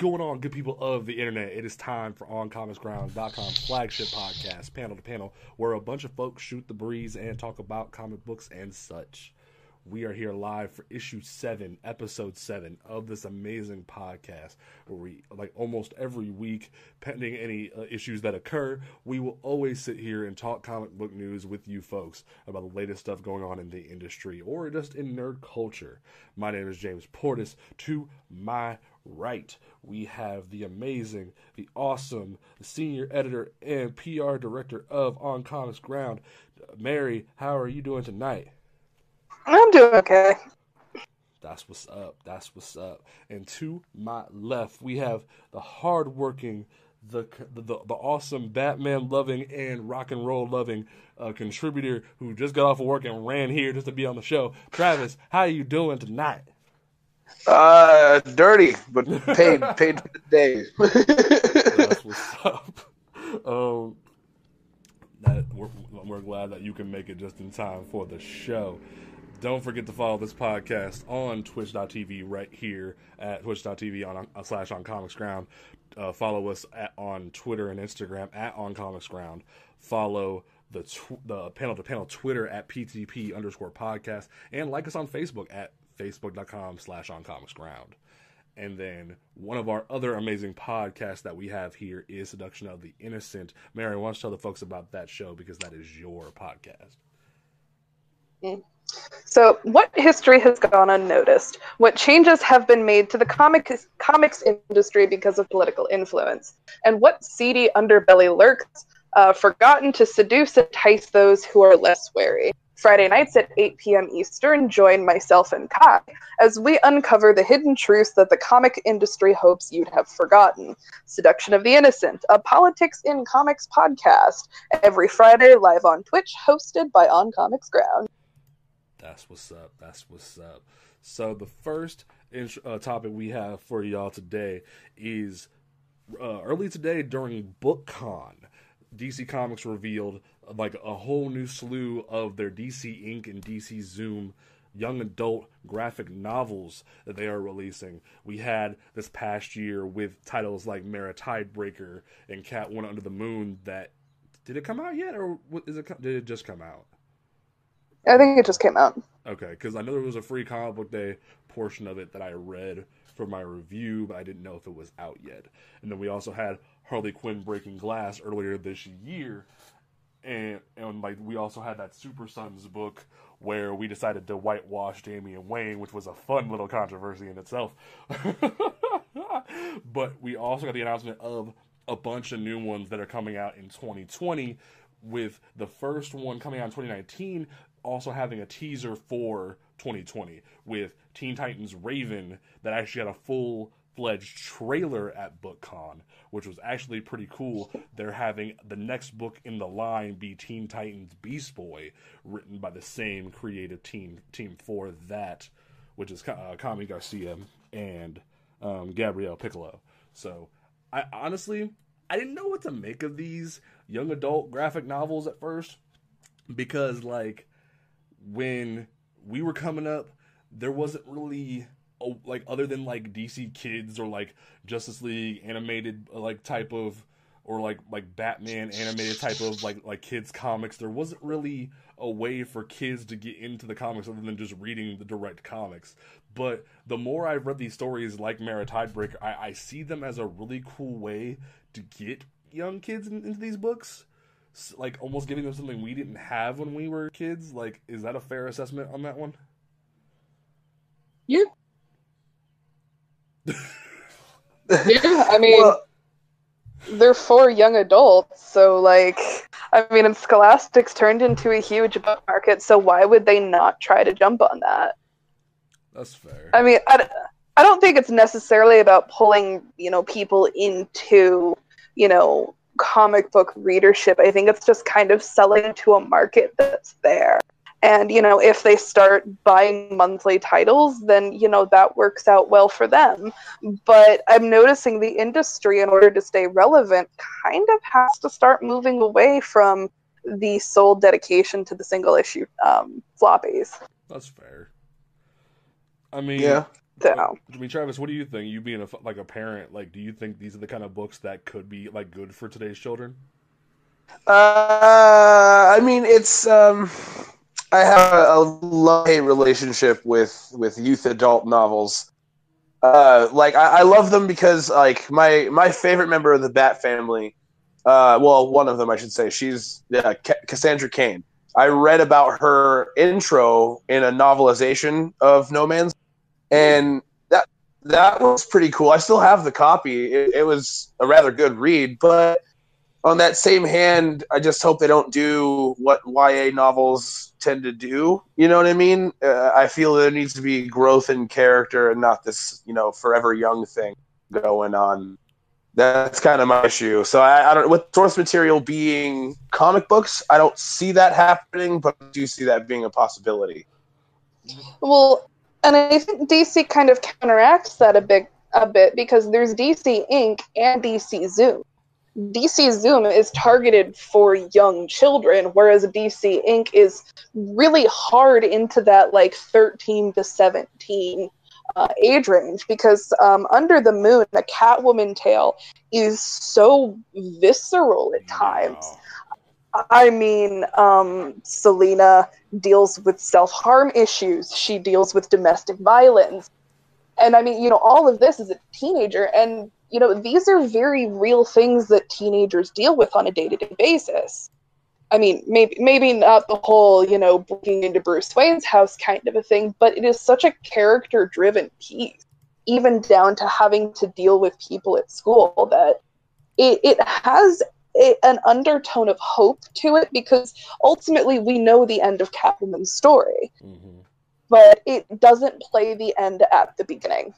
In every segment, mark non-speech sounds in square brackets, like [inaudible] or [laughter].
Going on, good people of the internet? It is time for OnComicsGround.com flagship podcast, panel to panel, where a bunch of folks shoot the breeze and talk about comic books and such. We are here live for issue seven, episode seven of this amazing podcast, where we, like almost every week, pending any uh, issues that occur, we will always sit here and talk comic book news with you folks about the latest stuff going on in the industry or just in nerd culture. My name is James Portis. To my right, we have the amazing, the awesome, the senior editor and PR director of On Comics Ground, Mary. How are you doing tonight? I'm doing okay. That's what's up. That's what's up. And to my left, we have the hardworking, the the, the awesome Batman loving and rock and roll loving uh, contributor who just got off of work and ran here just to be on the show. Travis, how are you doing tonight? Uh, dirty, but [laughs] paid paid for the day. That's what's [laughs] up. Um, that we're, we're glad that you can make it just in time for the show. Don't forget to follow this podcast on twitch.tv right here at twitch.tv on, on slash on comics ground. Uh, follow us at, on Twitter and Instagram at on comics ground. Follow the tw- the panel to panel Twitter at PTP underscore podcast and like us on Facebook at facebook.com slash on comics ground. And then one of our other amazing podcasts that we have here is Seduction of the Innocent. Mary, why don't you tell the folks about that show because that is your podcast. Mm. So, what history has gone unnoticed? What changes have been made to the comics comics industry because of political influence? And what seedy underbelly lurks, uh, forgotten to seduce and entice those who are less wary? Friday nights at 8 p.m. Eastern, join myself and Kai as we uncover the hidden truths that the comic industry hopes you'd have forgotten. Seduction of the Innocent, a politics in comics podcast, every Friday live on Twitch, hosted by On Comics Ground. That's what's up. That's what's up. So the first uh, topic we have for y'all today is uh, early today during BookCon, DC Comics revealed like a whole new slew of their DC Ink and DC Zoom young adult graphic novels that they are releasing. We had this past year with titles like Mera Tidebreaker and Catwoman Under the Moon. That did it come out yet, or is it? Did it just come out? I think it just came out. Okay, because I know there was a free comic book day portion of it that I read for my review, but I didn't know if it was out yet. And then we also had Harley Quinn Breaking Glass earlier this year, and and like we also had that Super Sons book where we decided to whitewash Damian Wayne, which was a fun little controversy in itself. [laughs] but we also got the announcement of a bunch of new ones that are coming out in 2020 with the first one coming out in 2019 also having a teaser for 2020 with Teen Titans Raven that actually had a full fledged trailer at BookCon, which was actually pretty cool. They're having the next book in the line be Teen Titans Beast Boy, written by the same creative team team for that, which is uh, Kami Garcia and um, Gabriel Picolo. So, I honestly I didn't know what to make of these young adult graphic novels at first because like when we were coming up there wasn't really like other than like DC Kids or like Justice League animated uh, like type of or like like Batman animated type of like like kids comics there wasn't really a way for kids to get into the comics other than just reading the direct comics. But the more I've read these stories like Mera Tidebreaker I, I see them as a really cool way to get young kids in, into these books. Like almost giving them something we didn't have when we were kids. Like is that a fair assessment on that one? Yeah [laughs] yeah i mean well, they're for young adults so like i mean and scholastics turned into a huge book market so why would they not try to jump on that? That's fair. I mean i, I don't think it's necessarily about pulling you know people into you know comic book readership. I think it's just kind of selling to a market that's there and you know if they start buying monthly titles then you know that works out well for them but i'm noticing the industry in order to stay relevant kind of has to start moving away from the sole dedication to the single issue um, floppies that's fair i mean yeah so. I mean, Travis, what do you think? You being a like a parent, like, do you think these are the kind of books that could be like good for today's children? Uh, I mean, it's um, I have a, love hate relationship with with youth adult novels. Uh, like I, I, love them because like my my favorite member of the Bat family, uh, well, one of them I should say, she's yeah, Cassandra Cain. I read about her intro in a novelization of No Man's, and that that was pretty cool. I still have the copy. It, it was a rather good read, but on that same hand, I just hope they don't do what YA novels tend to do. You know what I mean? Uh, I feel there needs to be growth in character and not this, you know, forever young thing going on. That's kind of my issue. So I, I don't with source material being comic books, I don't see that happening, but I do see that being a possibility. Well, and I think DC kind of counteracts that a bit a bit because there's DC Ink and DC Zoom. DC Zoom is targeted for young children, whereas DC Ink is really hard into that like 13 to 17 uh, age range because um, Under the Moon, a Catwoman tale, is so visceral at times. Wow. I mean, um, Selina deals with self harm issues, she deals with domestic violence. And I mean, you know, all of this is a teenager, and you know, these are very real things that teenagers deal with on a day to day basis. I mean, maybe maybe not the whole, you know, breaking into Bruce Wayne's house kind of a thing, but it is such a character driven piece, even down to having to deal with people at school that it, it has a, an undertone of hope to it because ultimately we know the end of Catwoman's story. Mm-hmm. But it doesn't play the end at the beginning.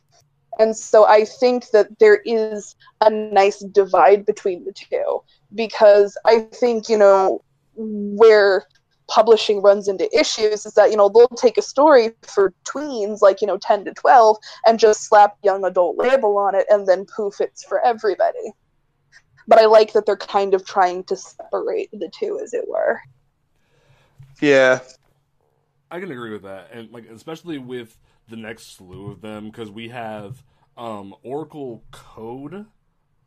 And so I think that there is a nice divide between the two because I think, you know, where publishing runs into issues is that, you know, they'll take a story for tweens, like, you know, 10 to 12, and just slap young adult label on it and then poof, it's for everybody. But I like that they're kind of trying to separate the two, as it were. Yeah. I can agree with that. And, like, especially with the next slew of them because we have um, Oracle Code.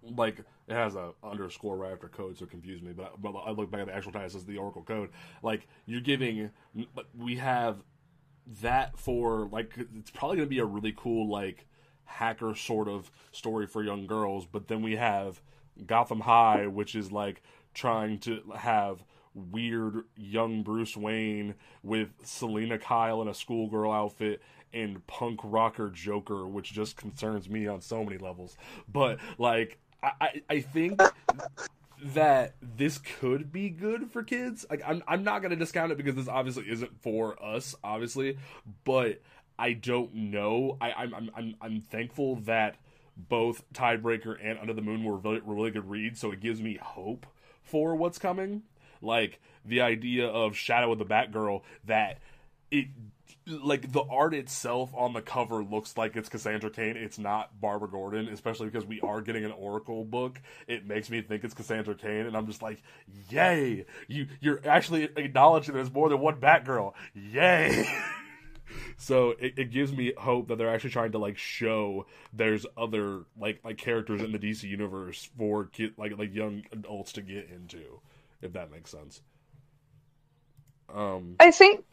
Like it has a underscore right after code, so it confused me. But, but I look back at the actual title, it says the Oracle Code. Like you're giving, but we have that for like it's probably gonna be a really cool like hacker sort of story for young girls. But then we have Gotham High, which is like trying to have weird young Bruce Wayne with Selina Kyle in a schoolgirl outfit and punk rocker Joker, which just concerns me on so many levels. But like, I I think that this could be good for kids. Like, I'm I'm not gonna discount it because this obviously isn't for us, obviously, but I don't know. I I'm I'm I'm, I'm thankful that both Tidebreaker and Under the Moon were really, were really good reads, so it gives me hope for what's coming. Like the idea of Shadow of the Batgirl that it like the art itself on the cover looks like it's Cassandra Cain. It's not Barbara Gordon, especially because we are getting an Oracle book. It makes me think it's Cassandra Cain, and I'm just like, yay! You you're actually acknowledging there's more than one Batgirl. Yay! [laughs] so it, it gives me hope that they're actually trying to like show there's other like like characters in the DC universe for like like young adults to get into, if that makes sense. Um, I think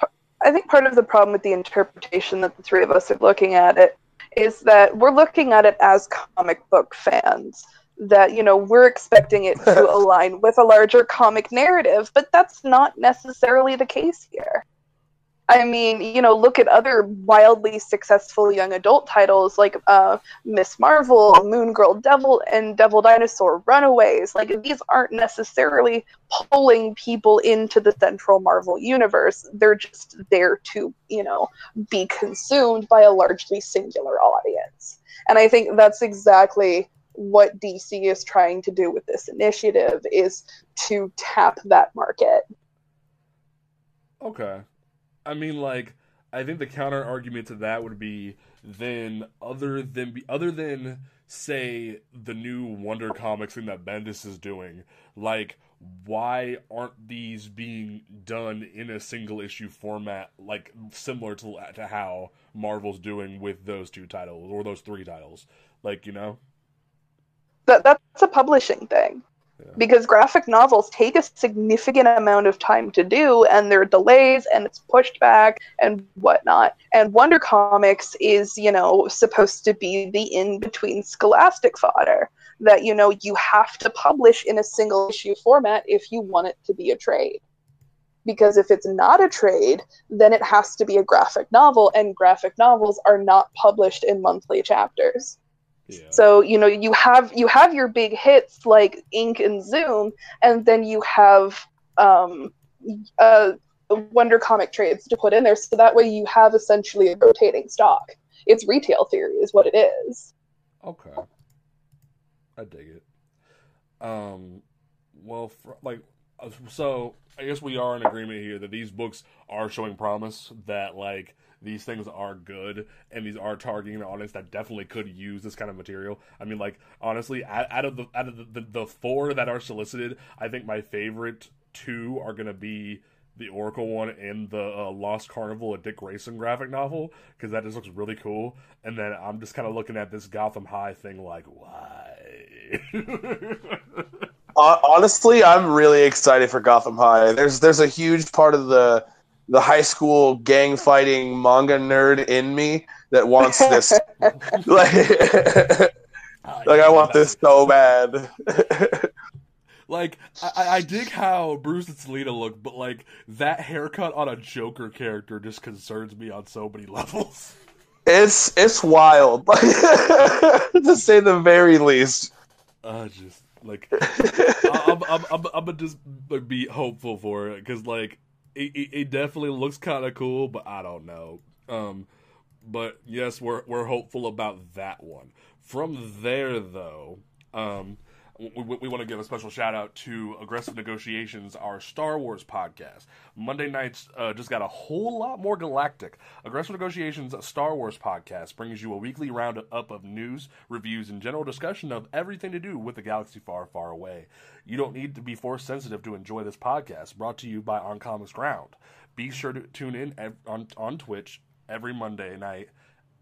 I think part of the problem with the interpretation that the three of us are looking at it is that we're looking at it as comic book fans. That, you know, we're expecting it to [laughs] align with a larger comic narrative, but that's not necessarily the case here. I mean, you know, look at other wildly successful young adult titles like uh, Ms. Marvel, Moon Girl Devil, and Devil Dinosaur Runaways. Like, these aren't necessarily pulling people into the central Marvel universe. They're just there to, you know, be consumed by a largely singular audience. And I think that's exactly what DC is trying to do with this initiative is to tap that market. Okay. I mean, like, I think the counter argument to that would be then other than be other than say the new Wonder Comics thing that Bendis is doing, like why aren't these being done in a single issue format, like similar to to how Marvel's doing with those two titles or those three titles? Like, you know, that that's a publishing thing because graphic novels take a significant amount of time to do and there are delays and it's pushed back and whatnot. And wonder comics is you know supposed to be the in-between scholastic fodder that you know you have to publish in a single issue format if you want it to be a trade. Because if it's not a trade then it has to be a graphic novel and graphic novels are not published in monthly chapters so you know you have you have your big hits like Ink and Zoom, and then you have um, uh, Wonder Comic trades to put in there, so that way you have essentially a rotating stock. It's retail theory, is what it is. Okay, I dig it. Um, well, for, like, uh, so I guess we are in agreement here that these books are showing promise. That like these things are good and these are targeting an audience that definitely could use this kind of material. I mean, like honestly, out of the out of the, the, the four that are solicited, I think my favorite two are gonna be the Oracle one and the uh, Lost Carnival, a Dick Grayson graphic novel, because that just looks really cool. And then I'm just kind of looking at this Gotham High thing, like, why? [laughs] honestly, I'm really excited for Gotham High. There's there's a huge part of the the high school gang fighting manga nerd in me that wants this. like, [laughs] like I want this so bad. like I, I dig how Bruce and Selina look, but like that haircut on a Joker character just concerns me on so many [laughs] levels. It's it's wild, [laughs] to say the very least. Uh, just like I'm, I'm, I'm, I'm gonna just be hopeful for it because like it, it, definitely looks kind of cool, but I don't know. Um, but yes, we're we're hopeful about that one. From there, though, um, we, we, want to give a special shout out to Aggressive Negotiations, our Star Wars podcast. Monday nights uh, just got a whole lot more galactic. Aggressive Negotiations, Star Wars podcast, brings you a weekly roundup of news, reviews, and general discussion of everything to do with the galaxy far, far away. You don't need to be force sensitive to enjoy this podcast, brought to you by On Comics Ground. Be sure to tune in ev- on, on Twitch every Monday night,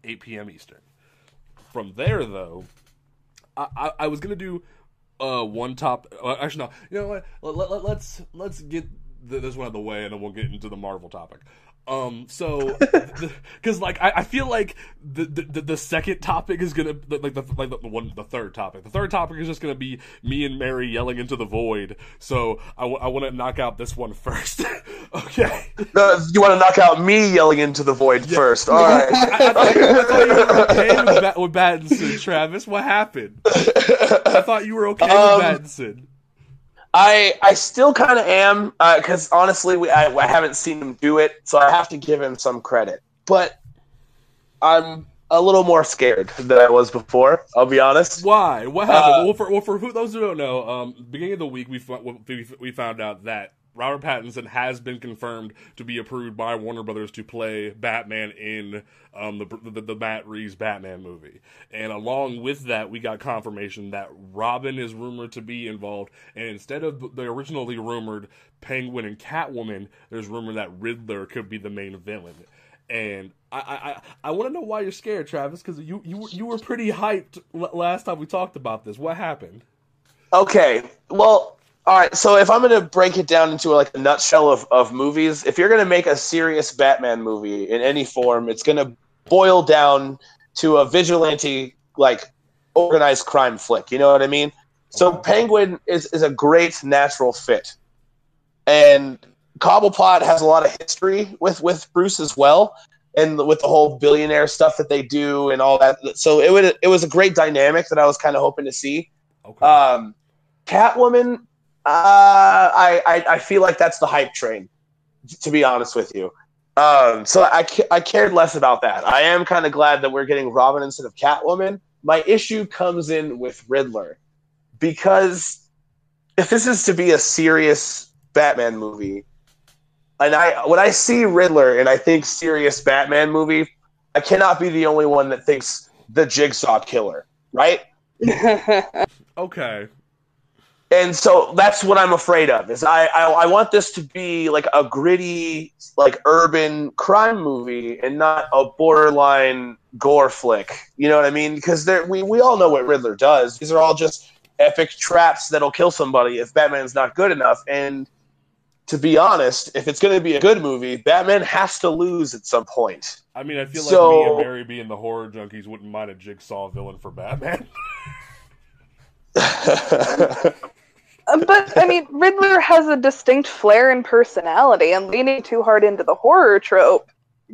8 p.m. Eastern. From there, though, I, I, I was going to do uh, one top. Uh, actually, no. You know what? Let, let, let's let's get this one out of the way, and then we'll get into the Marvel topic. Um, so, because [laughs] like I, I feel like the, the the second topic is gonna like the like the one the third topic. The third topic is just gonna be me and Mary yelling into the void. So I, w- I want to knock out this one first. [laughs] okay. Uh, you want to knock out me yelling into the void yeah. first? [laughs] All right. I, I, thought, you were okay with, with Battinson, Travis. What happened? I thought you were okay um, with Battinson. I I still kind of am because uh, honestly, we, I, I haven't seen him do it, so I have to give him some credit. But I'm a little more scared than I was before. I'll be honest. Why? What happened? Uh, well, for well, for who, those who don't know, um, beginning of the week we we we found out that Robert Pattinson has been confirmed to be approved by Warner Brothers to play Batman in um, the, the the Matt Reeves Batman movie, and along with that, we got confirmation that Robin is rumored to be involved, and instead of the originally rumored Penguin and Catwoman, there's rumor that Riddler could be the main villain. And I I, I want to know why you're scared, Travis, because you you you were pretty hyped last time we talked about this. What happened? Okay, well, all right. So if I'm going to break it down into like a nutshell of, of movies, if you're going to make a serious Batman movie in any form, it's going to boil down to a vigilante like organized crime flick. You know what I mean? So Penguin is is a great natural fit, and Cobblepot has a lot of history with with Bruce as well, and with the whole billionaire stuff that they do and all that. So it would it was a great dynamic that I was kind of hoping to see. Okay. Um, Catwoman, uh, I, I I feel like that's the hype train. To be honest with you, um, so I I cared less about that. I am kind of glad that we're getting Robin instead of Catwoman. My issue comes in with Riddler because if this is to be a serious Batman movie, and I when I see Riddler and I think serious Batman movie, I cannot be the only one that thinks the Jigsaw Killer, right? [laughs] okay. And so that's what I'm afraid of. Is I, I I want this to be like a gritty, like urban crime movie, and not a borderline gore flick. You know what I mean? Because there, we we all know what Riddler does. These are all just epic traps that'll kill somebody if Batman's not good enough. And to be honest, if it's going to be a good movie, Batman has to lose at some point. I mean, I feel like So- me and Mary being the horror junkies wouldn't mind a Jigsaw villain for Batman. [laughs] [laughs] But I mean, Riddler has a distinct flair and personality, and leaning too hard into the horror trope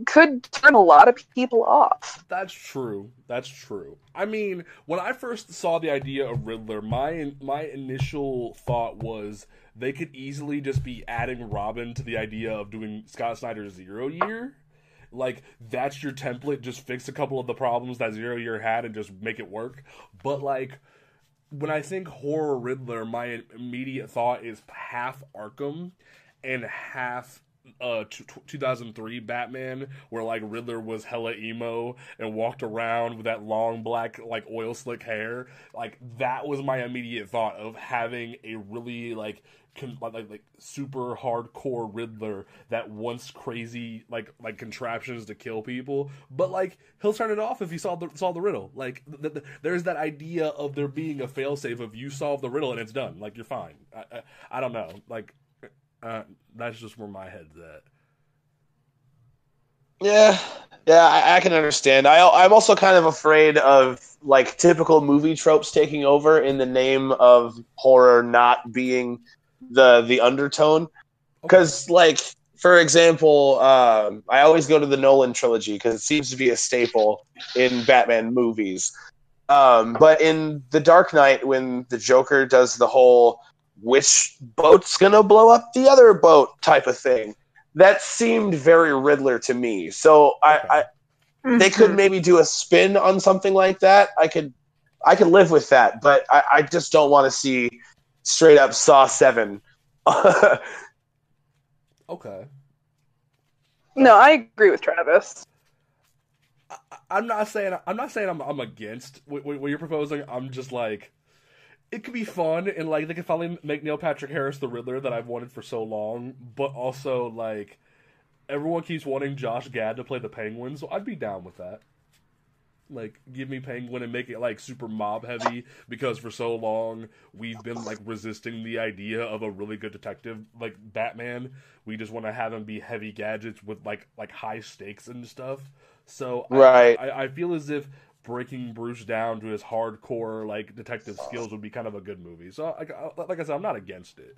could turn a lot of people off. That's true. That's true. I mean, when I first saw the idea of Riddler, my my initial thought was they could easily just be adding Robin to the idea of doing Scott Snyder's Zero Year. Like that's your template. Just fix a couple of the problems that Zero Year had and just make it work. But like when I think horror Riddler, my immediate thought is half Arkham and half uh t- t- 2003 Batman where like Riddler was hella emo and walked around with that long black like oil slick hair. Like that was my immediate thought of having a really like con- like like super hardcore Riddler that wants crazy like like contraptions to kill people. But like he'll turn it off if he solve the solve the riddle. Like th- th- there's that idea of there being a failsafe of you solve the riddle and it's done. Like you're fine. I, I, I don't know. Like uh, that's just where my head's at. Yeah, yeah, I, I can understand. I, I'm also kind of afraid of like typical movie tropes taking over in the name of horror not being the the undertone. Because, like, for example, um, I always go to the Nolan trilogy because it seems to be a staple in Batman movies. Um, but in The Dark Knight, when the Joker does the whole "which boat's gonna blow up the other boat" type of thing, that seemed very Riddler to me. So I, Okay. I they could [laughs] maybe do a spin on something like that. I could I could live with that, but I, I just don't want to see straight up Saw Seven. [laughs] Okay. No, I agree with Travis. I, I'm not saying I'm not saying I'm I'm against what, what what you're proposing. I'm just like it could be fun and like they could finally make Neil Patrick Harris the Riddler that I've wanted for so long, but also like everyone keeps wanting Josh Gad to play the Penguin, so I'd be down with that. Like give me Penguin and make it like super mob heavy because for so long we've been like resisting the idea of a really good detective like Batman. We just want to have him be heavy gadgets with like like high stakes and stuff. So I- Right. I, I feel as if breaking Bruce down to his hardcore like detective skills would be kind of a good movie. So like, uh, I- like I said, I'm not against it.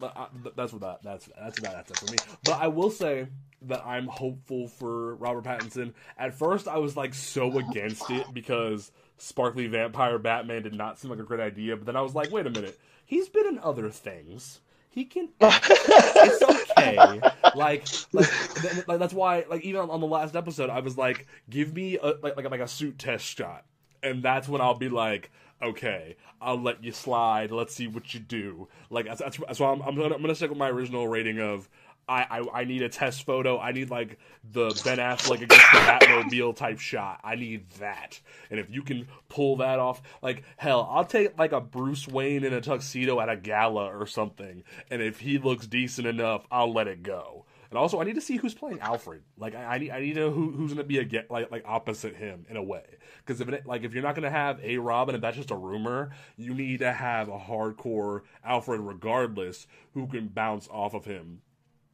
But uh, I, that's what that that's that's about that's it for me. But I will say that I'm hopeful for Robert Pattinson. At first, I was like so against it because Sparkly Vampire Batman did not seem like a great idea. But then I was like, wait a minute, he's been in other things. he can. [laughs] it's [laughs] Like, like, like that's why, like, even on, on the last episode, I was like, give me a, like, like, like a suit test shot, and that's when I'll be like, okay, I'll let you slide. Let's see what you do. Like, that's, that's, that's why I'm, I'm gonna, I'm gonna stick with my original rating of I, I, I need a test photo. I need like the Ben Affleck against the Batmobile type shot. I need that. And if you can pull that off, like hell, I'll take like a Bruce Wayne in a tuxedo at a gala or something. And if he looks decent enough, I'll let it go. And also, I need to see who's playing Alfred. Like, I, I need, I need to know who, who's going to be a get like like opposite him in a way. Because if it, like if you're not going to have a Robin, and that's just a rumor, you need to have a hardcore Alfred, regardless, who can bounce off of him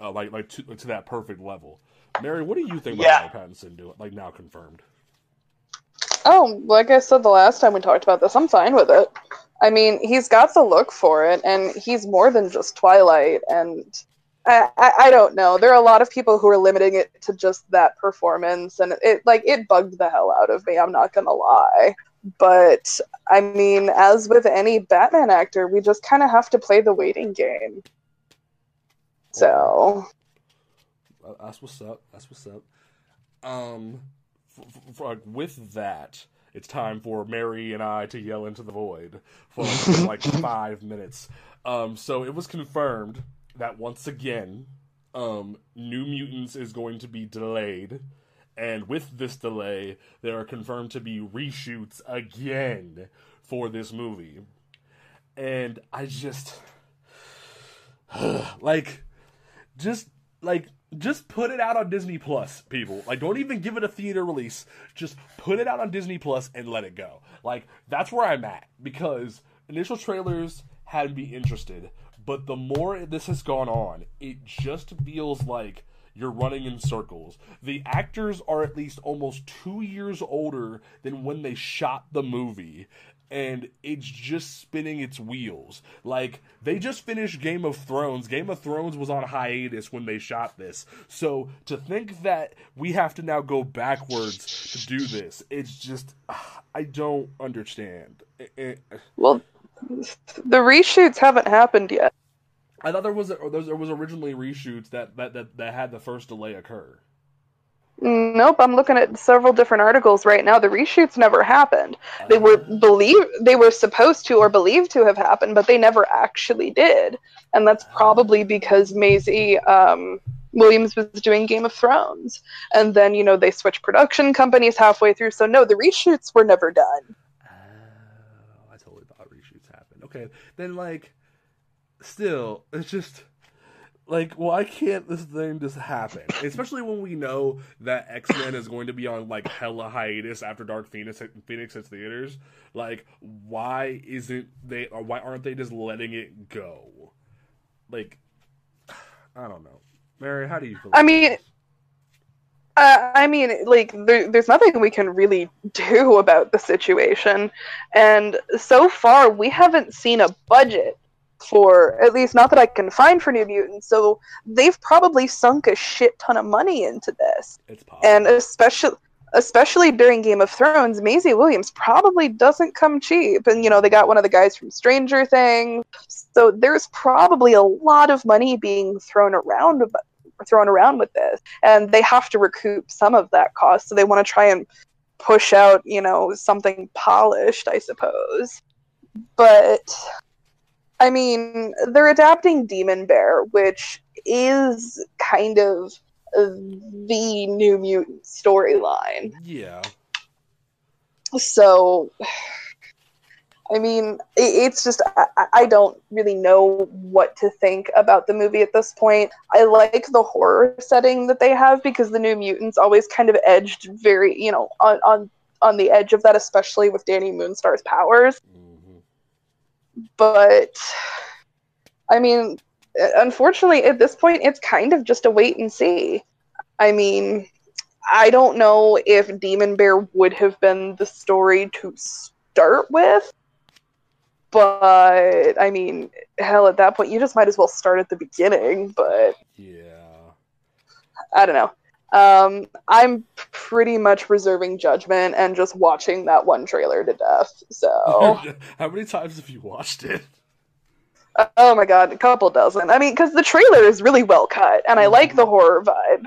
uh, like like to, to that perfect level. Mary, what do you think about Yeah. Robert Pattinson doing? Like now confirmed. Oh, like I said the last time we talked about this, I'm fine with it. I mean, he's got the look for it, and he's more than just Twilight. And I, I, I don't know. There are a lot of people who are limiting it to just that performance, and it like it bugged the hell out of me. I'm not gonna lie. But I mean, as with any Batman actor, we just kind of have to play the waiting game. So That's what's up. That's what's up. Um, f- f- f- like, with that, it's time for Mary and I to yell into the void for like, for, like [laughs] five minutes. Um, so it was confirmed that once again, um, New Mutants is going to be delayed, and with this delay, there are confirmed to be reshoots again for this movie. And I just [sighs] like just like just put it out on Disney Plus, people. Like don't even give it a theater release. Just put it out on Disney Plus and let it go. Like that's where I'm at because initial trailers had me interested, but the more this has gone on, it just feels like you're running in circles. The actors are at least almost 2 years older than when they shot the movie and it's just spinning its wheels. Like they just finished Game of Thrones. Game of Thrones was on hiatus when they shot this. So to think that we have to now go backwards to do this, it's just I don't understand. It- it- well, the reshoots haven't happened yet. I thought there was a, there was originally reshoots that, that that that had the first delay occur. Nope, I'm looking at several different articles right now. The reshoots never happened. They were believe they were supposed to or believed to have happened, but they never actually did. And that's probably because Maisie um, Williams was doing Game of Thrones, and then you know they switched production companies halfway through. So no, the reshoots were never done. Oh, I totally thought reshoots happened. Okay, then like, still, it's just like, why can't this thing just happen? Especially when we know that X Men is going to be on like hella hiatus after Dark Phoenix Phoenix hits theaters. Like, why isn't they? Or why aren't they just letting it go? Like, I don't know. Mary, how do you feel? I mean, this? Uh, I mean, like, there, there's nothing we can really [laughs] do about the situation. And so far, we haven't seen a budget for, at least not that I can find for New Mutants. So they've probably sunk a shit ton of money into this. it's possible. And especially. Especially during Game of Thrones, Maisie Williams probably doesn't come cheap. And, you know, they got one of the guys from Stranger Things. So there's probably a lot of money being thrown around thrown around with this and they have to recoup some of that cost so they want to try and push out you know something polished i suppose but i mean they're adapting demon bear which is kind of the new mutant storyline. Yeah, so i mean it's just I, I don't really know what to think about the movie at this point. I like the horror setting that they have because the new mutants always kind of edged very you know on on on the edge of that especially with Dani Moonstar's powers but i mean unfortunately at this point it's kind of just a wait and see i mean i don't know if demon bear would have been the story to start with but i mean hell at that point you just might as well start at the beginning but yeah. i don't know um i'm pretty much reserving judgment and just watching that one trailer to death so [laughs] How many times have you watched it? Oh my god, a couple dozen. I mean, because the trailer is really well cut, and I like the horror vibe.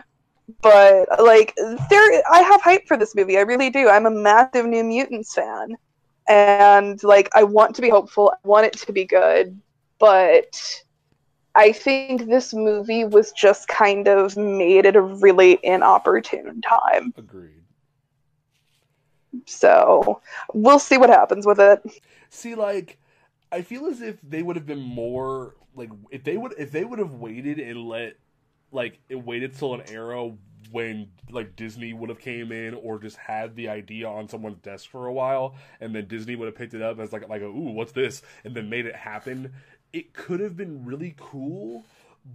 But like, there, I have hype for this movie. I really do. I'm a massive New Mutants fan, and like, I want to be hopeful. I want it to be good, but I think this movie was just kind of made at a really inopportune time. Agreed. So we'll see what happens with it. See, like, I feel as if they would have been more like if they would if they would have waited and let like it waited till an era when like Disney would have came in or just had the idea on someone's desk for a while and then Disney would have picked it up as like like a, ooh what's this and then made it happen it could have been really cool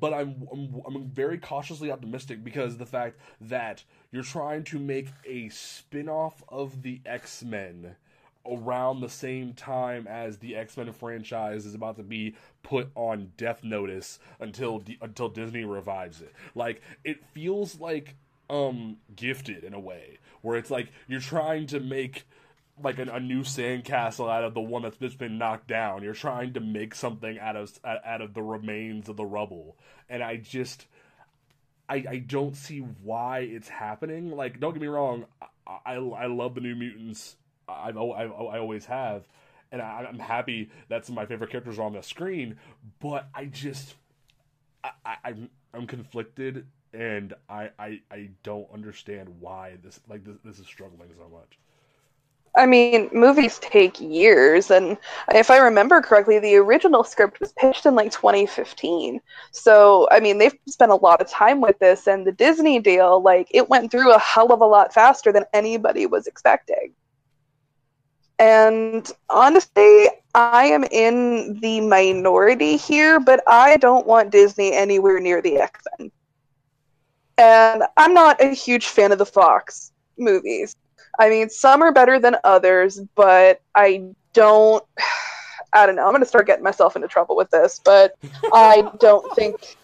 but I'm, I'm I'm very cautiously optimistic because the fact that you're trying to make a spin-off of the X-Men around the same time as the X-Men franchise is about to be put on death notice until until Disney revives it. Like it feels like um gifted in a way where it's like you're trying to make like a, a new sandcastle out of the one that's just been knocked down. You're trying to make something out of out of the remains of the rubble, and I just I I don't see why it's happening. Like, don't get me wrong, I I, I love the New Mutants. I've, I've I always have, and I, I'm happy that some of my favorite characters are on the screen. But I just I, I I'm I'm conflicted, and I I I don't understand why this like this, this is struggling so much. I mean, movies take years, and if I remember correctly, the original script was pitched in like 2015. So, I mean, they've spent a lot of time with this, and the Disney deal, like, it went through a hell of a lot faster than anybody was expecting. And honestly, I am in the minority here, but I don't want Disney anywhere near the X Men. And I'm not a huge fan of the Fox movies. I mean, some are better than others, but I don't. [sighs] I don't know. I'm going to start getting myself into trouble with this, but I [laughs] don't think.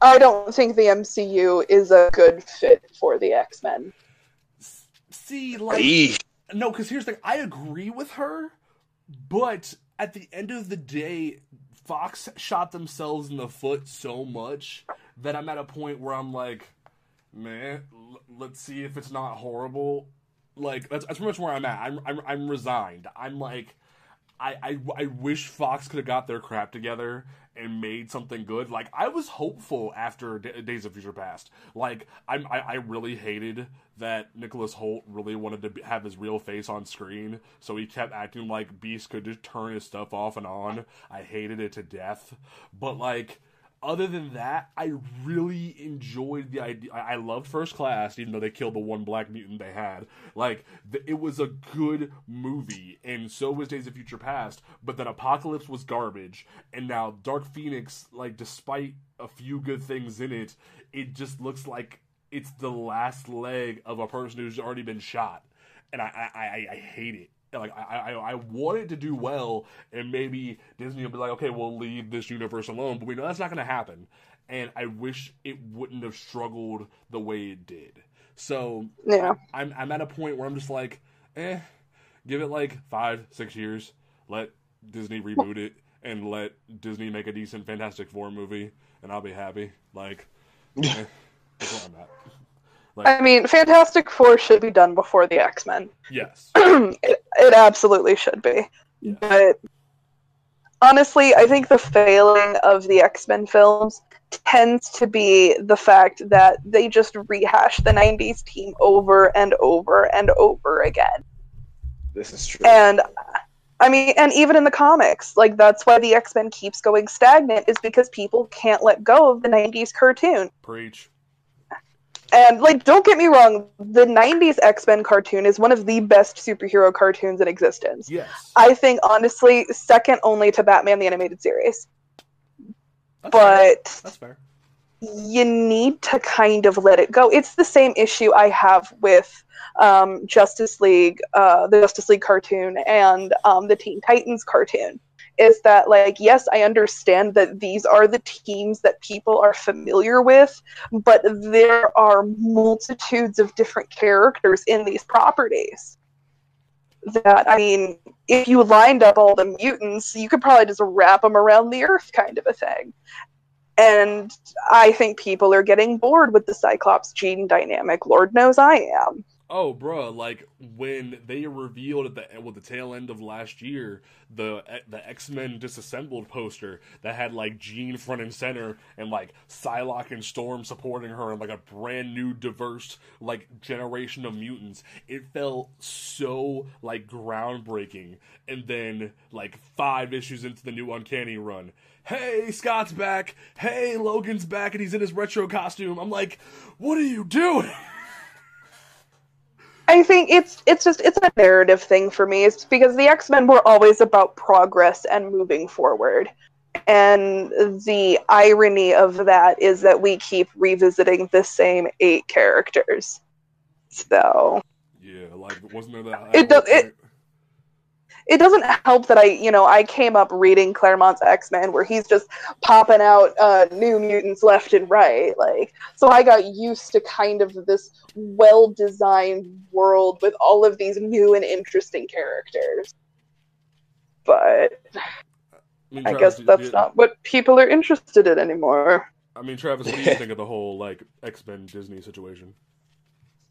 I don't think the MCU is a good fit for the X Men. See, like, no, because here's the thing. I agree with her, but at the end of the day, Fox shot themselves in the foot so much that I'm at a point where I'm like, man, l- let's see if it's not horrible like that's, that's pretty much where I'm at. I'm I'm, I'm resigned. I'm like, I, I I wish Fox could have got their crap together and made something good. Like I was hopeful after D- Days of Future Past. Like I'm, I I really hated that Nicholas Hoult really wanted to have his real face on screen, so he kept acting like Beast could just turn his stuff off and on. I hated it to death. But like other than that, I really enjoyed the idea. I loved First Class, even though they killed the one black mutant they had. Like, it was a good movie, and so was Days of Future Past. But then Apocalypse was garbage, and now Dark Phoenix, like, despite a few good things in it, it just looks like it's the last leg of a person who's already been shot, and I I, I, I hate it like I, I I want it to do well, and maybe Disney will be like, okay, we'll leave this universe alone, but we know that's not going to happen. And I wish it wouldn't have struggled the way it did. So yeah, I'm I'm at a point where I'm just like, eh, give it like five six years, let Disney reboot it, and let Disney make a decent Fantastic Four movie, and I'll be happy. Like, [laughs] eh, that's where I'm at. Like, I mean, Fantastic Four should be done before the X Men. Yes. [clears throat] it, it absolutely should be. Yeah. But honestly, I think the failing of the X Men films tends to be the fact that they just rehash the 90s team over and over and over again. This is true. And I mean, and even in the comics, like that's why the X Men keeps going stagnant, is because people can't let go of the 90s cartoon. Preach. And like, don't get me wrong, the '90s X-Men cartoon is one of the best superhero cartoons in existence. Yes, I think honestly, second only to Batman the Animated Series. That's but fair. that's fair. You need to kind of let it go. It's the same issue I have with um, Justice League, uh, the Justice League cartoon, and um, the Teen Titans cartoon is that like yes i understand that these are the teams that people are familiar with but there are multitudes of different characters in these properties that I mean, if you lined up all the mutants, you could probably just wrap them around the earth, kind of a thing. And I think people are getting bored with the Cyclops Jean dynamic. Lord knows I am. Oh, bro! Like when they revealed at the with the tail end of last year the eh, the X Men disassembled poster that had like Jean front and center and like Psylocke and Storm supporting her and like a brand new diverse like generation of mutants. It felt so like groundbreaking. And then like five issues into the new Uncanny run, hey, Scott's back. Hey, Logan's back and he's in his retro costume. I'm like, what are you doing? [laughs] I think it's it's just it's a narrative thing for me. It's because the X Men were always about progress and moving forward. And the irony of that is that we keep revisiting the same eight characters. So Yeah, like wasn't there that it does it, it doesn't help that I, you know, I came up reading Claremont's X Men where he's just popping out uh, new mutants left and right. Like, so I got used to kind of this well designed world with all of these new and interesting characters. But I, mean, I guess that's did, not what people are interested in anymore. I mean, Travis, what do you think of the whole like X Men Disney situation?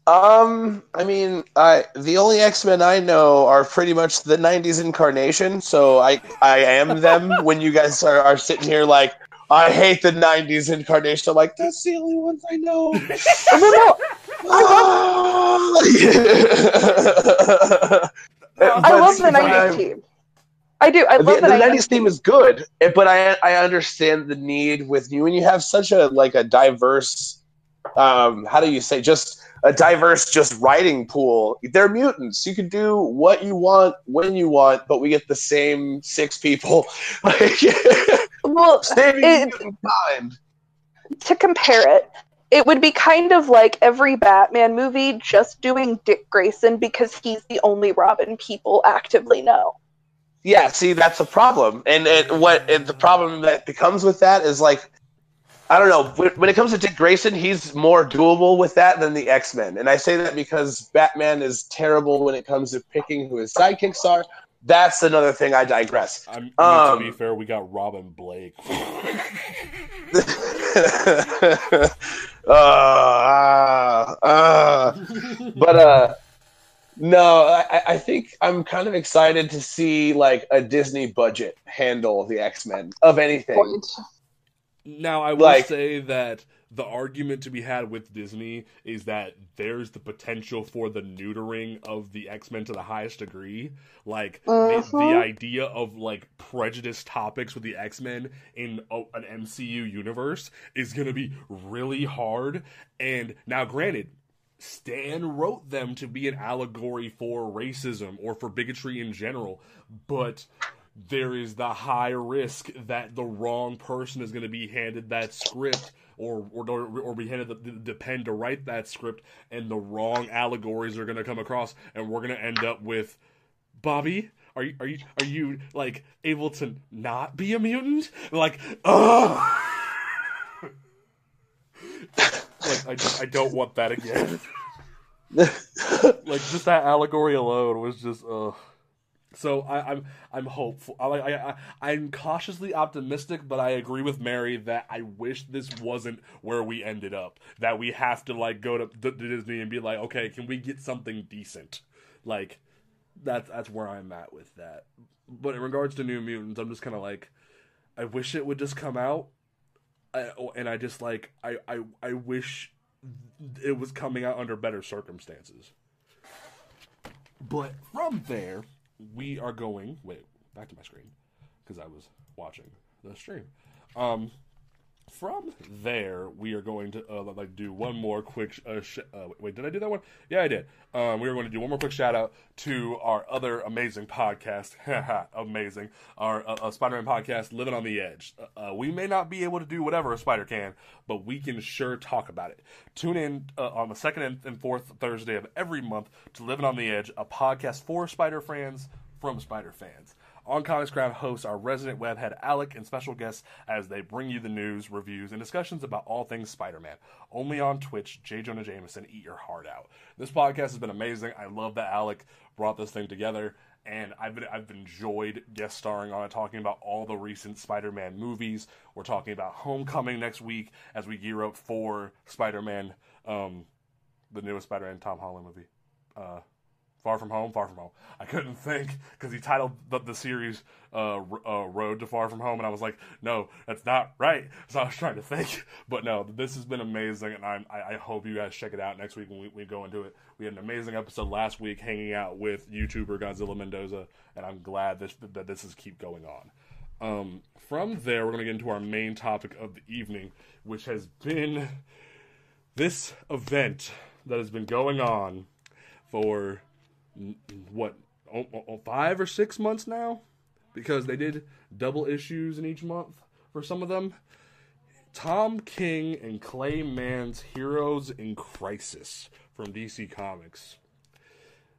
Um, I mean, I the only X Men I know are pretty much the '90s incarnation. So I I am them [laughs] when you guys are, are sitting here like I hate the '90s incarnation. I'm like that's the only ones I know. [laughs] I don't know. I love the '90s team. I do. I love the, the, the 90s team is good, but I I understand the need with you, and you have such a like a diverse. Um, how do you say just a diverse just writing pool. They're mutants. You can do what you want when you want, but we get the same six people. [laughs] well, [laughs] it, To compare it, it would be kind of like every Batman movie just doing Dick Grayson because he's the only Robin people actively know. Yeah, see, that's a problem, and, and what and the problem that becomes with that is like I don't know. When it comes to Dick Grayson, he's more doable with that than the X Men. And I say that because Batman is terrible when it comes to picking who his sidekicks are. That's another thing. I digress. I mean, um, to be fair, we got Robin Blake. [laughs] [laughs] uh, uh, but uh, no, I, I think I'm kind of excited to see like a Disney budget handle the X Men of anything. Point now, I will like, say that the argument to be had with Disney is that there's the potential for the neutering of the X Men to the highest degree. Like uh-huh. the, the, idea of like prejudice topics with the X Men in a, an MCU universe is going to be really hard. And now, granted, Stan wrote them to be an allegory for racism or for bigotry in general, but there is the high risk that the wrong person is going to be handed that script or or, or be handed the, the pen to write that script and the wrong allegories are going to come across and we're going to end up with Bobby are you are you are you like able to not be a mutant? Like oh like I just I don't want that again. [laughs] Like just that allegory alone was just uh so I, am I'm, I'm hopeful. I, I, I am cautiously optimistic, but I agree with Mary that I wish this wasn't where we ended up. That we have to like go to, to Disney and be like, okay, can we get something decent? Like that's that's where I'm at with that. But in regards to New Mutants, I'm just kind of like, I wish it would just come out, I, oh, and I just like I, I I wish it was coming out under better circumstances. But from there we are going. Wait, back to my screen because I was watching the stream. Um, from there, we are going to uh, like do one more quick. Sh- uh, sh- uh, wait, did I do that one? Yeah, I did. Um, we are going to do one more quick shout out to our other amazing podcast. [laughs] amazing, our uh, uh, Spider-Man podcast, Living on the Edge. Uh, we may not be able to do whatever a spider can, but we can sure talk about it. Tune in on the second and fourth Thursday of every month to Living on the Edge, a podcast for Spider fans from Spider fans. On Comics Ground hosts our resident webhead Alec and special guests as they bring you the news, reviews, and discussions about all things Spider Man. Only on Twitch, J. Jonah Jameson, eat your heart out. This podcast has been amazing. I love that Alec brought this thing together and I've been I've enjoyed guest starring on it, talking about all the recent Spider-Man movies. We're talking about Homecoming next week as we gear up for Spider-Man, um, the newest Spider-Man Tom Holland movie. Uh, Far From Home, Far From Home. I couldn't think because he titled the, the series uh, uh, Road to Far From Home, and I was like, no, that's not right. [laughs] So I was trying to think, but no, this has been amazing, and I'm, I, I hope you guys check it out next week when we, we go into it. We had an amazing episode last week hanging out with YouTuber Godzilla Mendoza, and I'm glad this, that this is keep going on. Um, from there, we're going to get into our main topic of the evening, which has been this event that has been going on for what five or six months now because they did double issues in each month for some of them. Tom King and Clay Mann's Heroes in Crisis from DC Comics.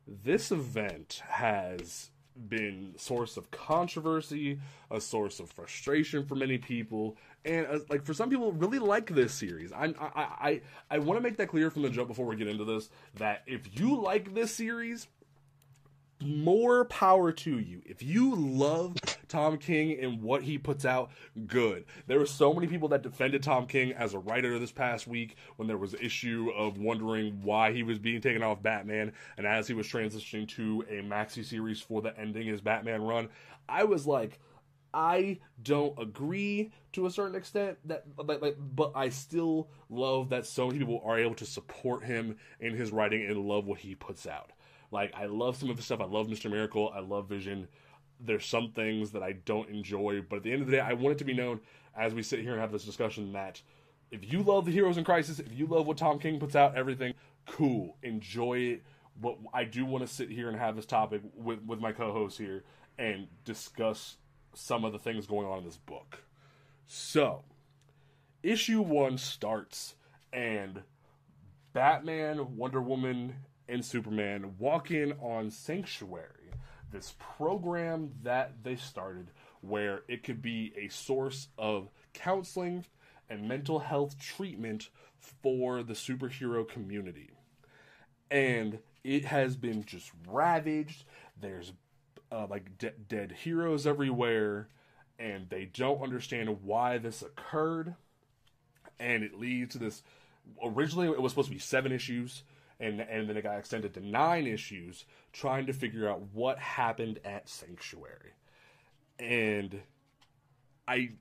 This event has been source of controversy, a source of frustration for many people, and uh, like for some people, really like this series. I I I, I want to make that clear from the jump before we get into this that if you like this series, more power to you. If you love Tom King and what he puts out, good. There were so many people that defended Tom King as a writer this past week when there was issue of wondering why he was being taken off Batman and as he was transitioning to a maxi series for the ending his Batman run. I was like, I don't agree to a certain extent that like, like, but I still love that so many people are able to support him in his writing and love what he puts out. Like I love some of the stuff. I love Mr. Miracle. I love Vision. There's some things that I don't enjoy, but at the end of the day, I want it to be known as we sit here and have this discussion that if you love the Heroes in Crisis, if you love what Tom King puts out, everything cool, enjoy it. But I do want to sit here and have this topic with with my co-host here and discuss some of the things going on in this book. So, issue one starts and Batman, Wonder Woman, and Superman walk in on Sanctuary, this program that they started where it could be a source of counseling and mental health treatment for the superhero community. And it has been just ravaged. There's uh, like de- dead heroes everywhere, and they don't understand why this occurred. And it leads to this. Originally, it was supposed to be seven issues and and then it got extended to nine issues, trying to figure out what happened at Sanctuary, and I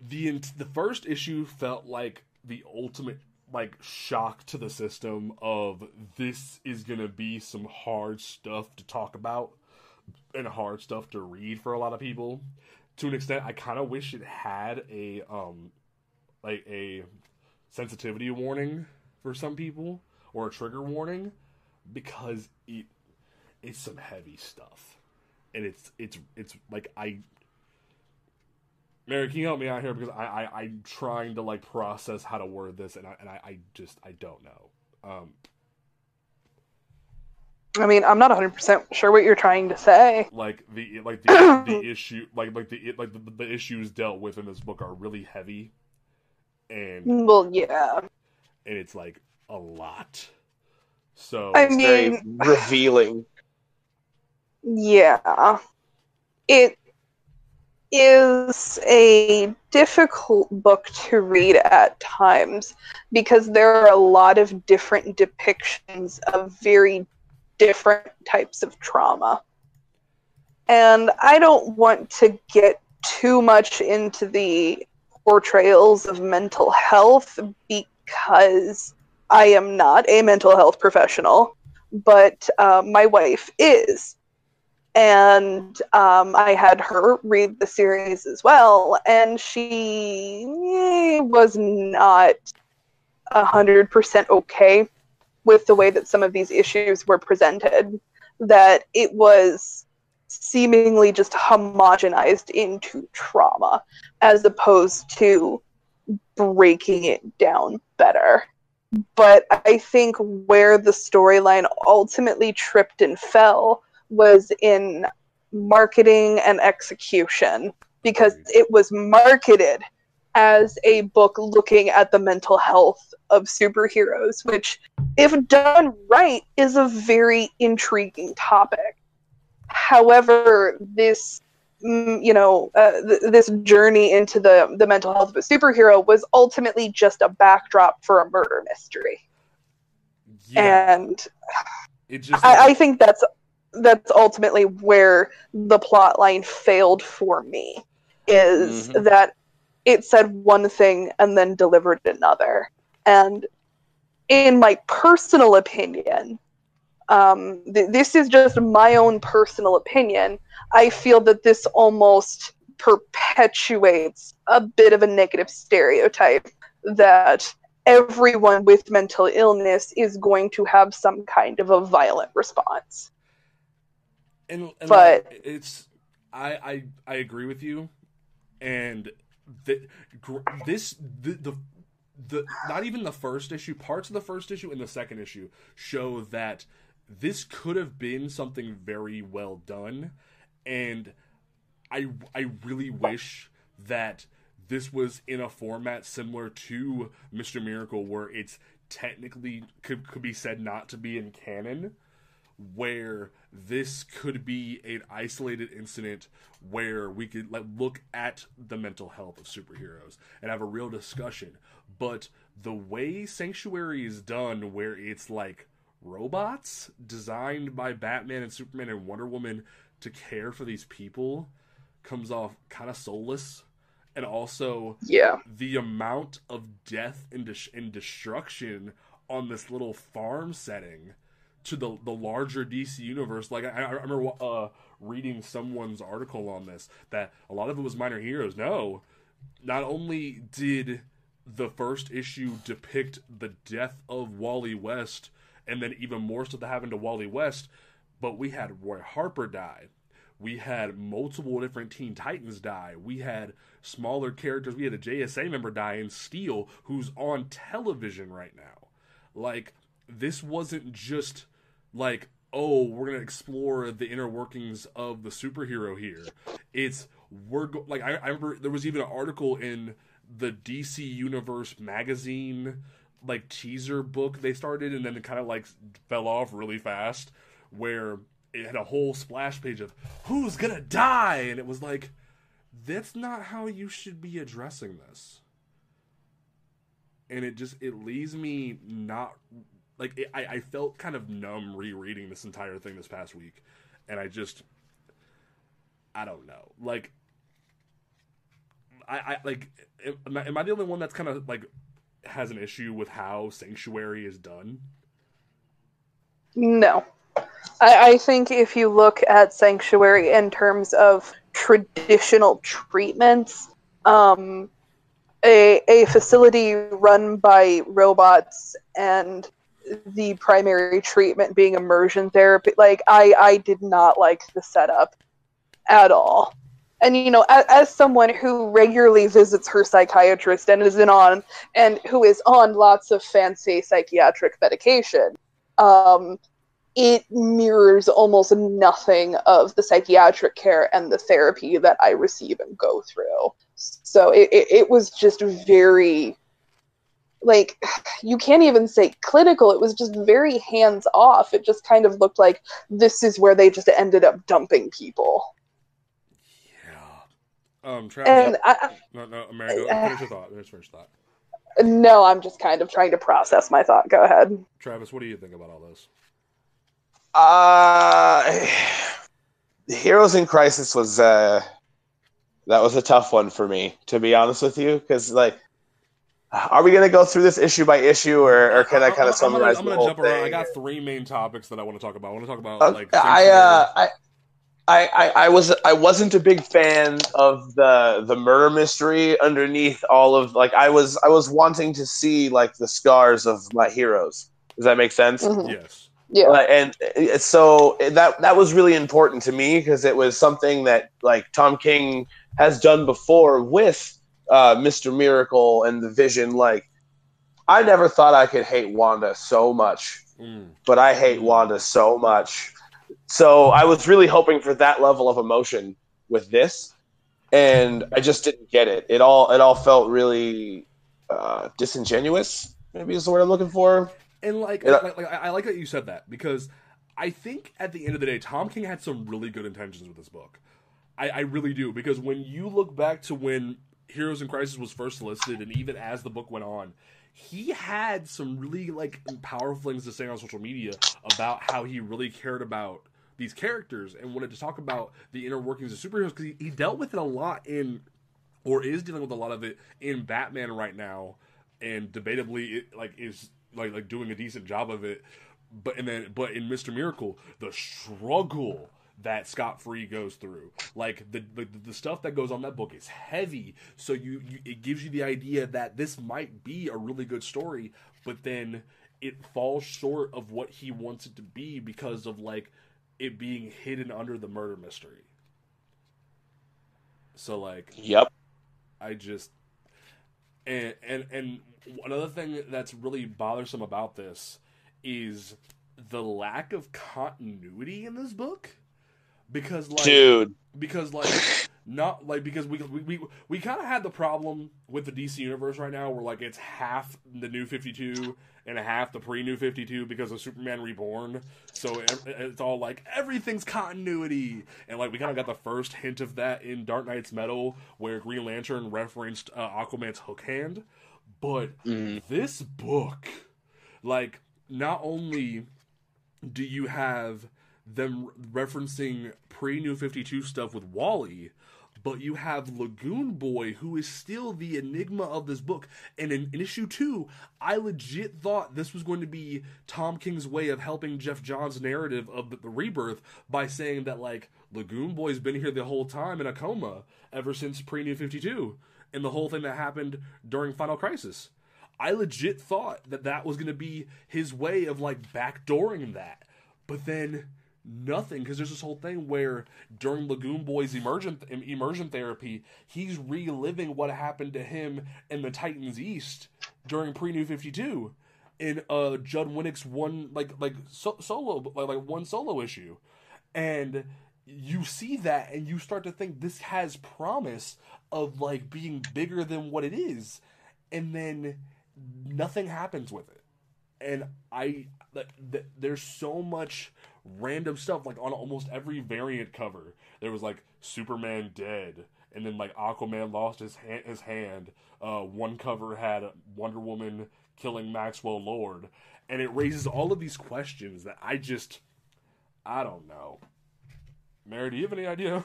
the the first issue felt like the ultimate like shock to the system of this is gonna be some hard stuff to talk about and hard stuff to read for a lot of people. To an extent, I kind of wish it had a um like a sensitivity warning for some people or a trigger warning because it it's some heavy stuff and it's it's it's like I Mary, can you help me out here because I, I I'm trying to like process how to word this and I and I, I just I don't know. Um, I mean, I'm not 100% sure what you're trying to say. Like the like the, [coughs] the issue like like the like the, the issues dealt with in this book are really heavy and well, yeah and it's like a lot. So I It's mean, very revealing. yeah, it is a difficult book to read at times because there are a lot of different depictions of very different types of trauma. And I don't want to get too much into the portrayals of mental health because I am not a mental health professional, but uh, my wife is. And um, I had her read the series as well, and she was not 100% okay with the way that some of these issues were presented. That it was seemingly just homogenized into trauma as opposed to breaking it down better. But I think where the storyline ultimately tripped and fell was in marketing and execution because it was marketed as a book looking at the mental health of superheroes, which, if done right, is a very intriguing topic. However, this you know uh, th- this journey into the the mental health of a superhero was ultimately just a backdrop for a murder mystery. Yeah, and it just I, I think that's that's ultimately where the plot line failed for me is Mhm. that it said one thing and then delivered another. And in my personal opinion um, th- this is just my own personal opinion i feel that this almost perpetuates a bit of a negative stereotype that everyone with mental illness is going to have some kind of a violent response. and, and But- like, it's I, I I agree with you, and the, gr- this the, the the not even the first issue, parts of the first issue and the second issue show that this could have been something very well done, and I I really wish that this was in a format similar to Mr. Miracle, where it's technically could could be said not to be in canon where this could be an isolated incident where we could like look at the mental health of superheroes and have a real discussion but the way sanctuary is done where it's like robots designed by batman and superman and wonder woman to care for these people comes off kind of soulless and also Yeah. the amount of death and, and destruction on this little farm setting to the the larger DC universe. Like I, I remember uh, reading someone's article on this that a lot of it was minor heroes. No, not only did the first issue depict the death of Wally West, and then even more stuff that happened to Wally West, but we had Roy Harper die. We had multiple different Teen Titans die. We had smaller characters. We had a JSA member die in Steel, who's on television right now. Like, this wasn't just like, oh, we're gonna explore the inner workings of the superhero here. It's we're go- like I, I remember there was even an article in the DC Universe magazine like teaser book they started and then it kind of like fell off really fast where it had a whole splash page of who's gonna die? And it was like that's not how you should be addressing this. And it just it leaves me not like it, I, I felt kind of numb rereading this entire thing this past week. And i just i don't know. Like i, I like am I, am I the only one that's kind of like has an issue with how sanctuary is done? No. I, I think if you look at Sanctuary in terms of traditional treatments, um, a, a facility run by robots and the primary treatment being immersion therapy, like, I, I did not like the setup at all. And you know, as, as someone who regularly visits her psychiatrist and is in on and who is on lots of fancy psychiatric medication, um, it mirrors almost nothing of the psychiatric care and the therapy that I receive and go through. So it, it, it was just very like you can't even say clinical. It was just very hands off. It just kind of looked like this is where they just ended up dumping people. Yeah. Um Travis, and I, no no America finish your thought. Finish your thought. No i'm just kind of trying to process my thought. Go ahead. Travis what do you think about all this Uh, Heroes in Crisis was uh, that was a tough one for me, to be honest with you, because like, are we gonna go through this issue by issue, or, or can I kind I'm of summarize gonna, I'm gonna whole jump around I got three main topics that I want to talk about I want to talk about Uh, like I, uh, I, I, I, I was I wasn't a big fan of the the murder mystery underneath all of like I was I was wanting to see like the scars of my heroes. Does that make sense? Mhm. yes yeah Like, and uh, so that that was really important to me because it was something that like Tom King has done before with uh, Mr. Miracle and the Vision. Like, I never thought I could hate Wanda so much, Mm. but I hate Wanda so much. So I was really hoping for that level of emotion with this, and I just didn't get it. It all it all felt really uh, disingenuous. Maybe is the word I'm looking for. And like, Yeah. like, like, I I like that you said that because I think at the end of the day, Tom King had some really good intentions with this book. I, I really do because when you look back to when Heroes in Crisis was first listed, and even as the book went on, he had some really like powerful things to say on social media about how he really cared about these characters and wanted to talk about the inner workings of superheroes because he, he dealt with it a lot in or is dealing with a lot of it in Batman right now, and debatably it like is like like doing a decent job of it. But and then but in Mister Miracle, the struggle that Scott Free goes through, like the, the the stuff that goes on that book is heavy. So you, you it gives you the idea that this might be a really good story, but then it falls short of what he wants it to be because of like it being hidden under the murder mystery. So like Yep. I just and and and another thing that's really bothersome about this is the lack of continuity in this book. Because like Dude. because like [laughs] not like because we we we, we kind of had the problem with the DC universe right now where like it's half the new 52 and a half the pre-new 52 because of Superman Reborn. So ev- it's all like everything's continuity. And like we kind of got the first hint of that in Dark Nights Metal where Green Lantern referenced uh, Aquaman's hook hand but Mhm. this book like not only do you have them referencing pre New 52 stuff with Wally, but you have Lagoon Boy, who is still the enigma of this book. And in, in issue two, I legit thought this was going to be Tom King's way of helping Geoff Johns' narrative of the, the rebirth by saying that, like, Lagoon Boy's been here the whole time in a coma ever since pre New 52, and the whole thing that happened during Final Crisis. I legit thought that that was going to be his way of like backdooring that, but then nothing because there's this whole thing where during Lagoon Boy's immersion immersion therapy, he's reliving what happened to him in the Titans East during pre New Fifty Two, in uh Judd Winick's one like like so, solo like, like one solo issue, and you see that and you start to think this has promise of like being bigger than what it is, and then nothing happens with it. And i th- th- there's so much random stuff like on almost every variant cover. There was like superman dead. And then like aquaman lost his hand his hand. Uh one cover had wonder woman killing maxwell lord. And it raises all of these questions that i just i don't know mary do you have any idea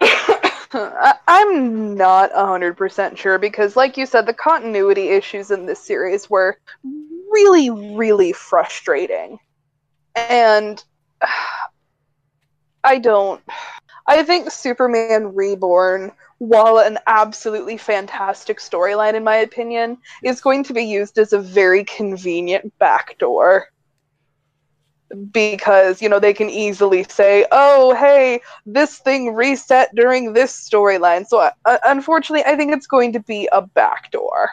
[coughs] I'm not 100% sure because, like you said, the continuity issues in this series were really, really frustrating. And [sighs] I don't. I think Superman Reborn, while an absolutely fantastic storyline, in my opinion, is going to be used as a very convenient backdoor. Because, you know, they can easily say, oh, hey, this thing reset during this storyline. So, uh, unfortunately, I think it's going to be a backdoor.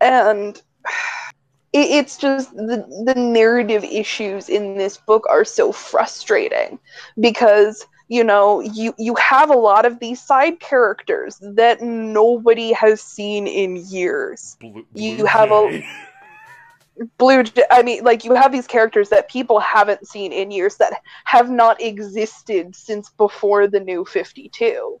And [sighs] it's just the, the narrative issues in this book are so frustrating because you know you you have a lot of these side characters that nobody has seen in years Blue, You Blue have a-. [laughs] blue J- i mean like you have these characters that people haven't seen in years that have not existed since before the new 52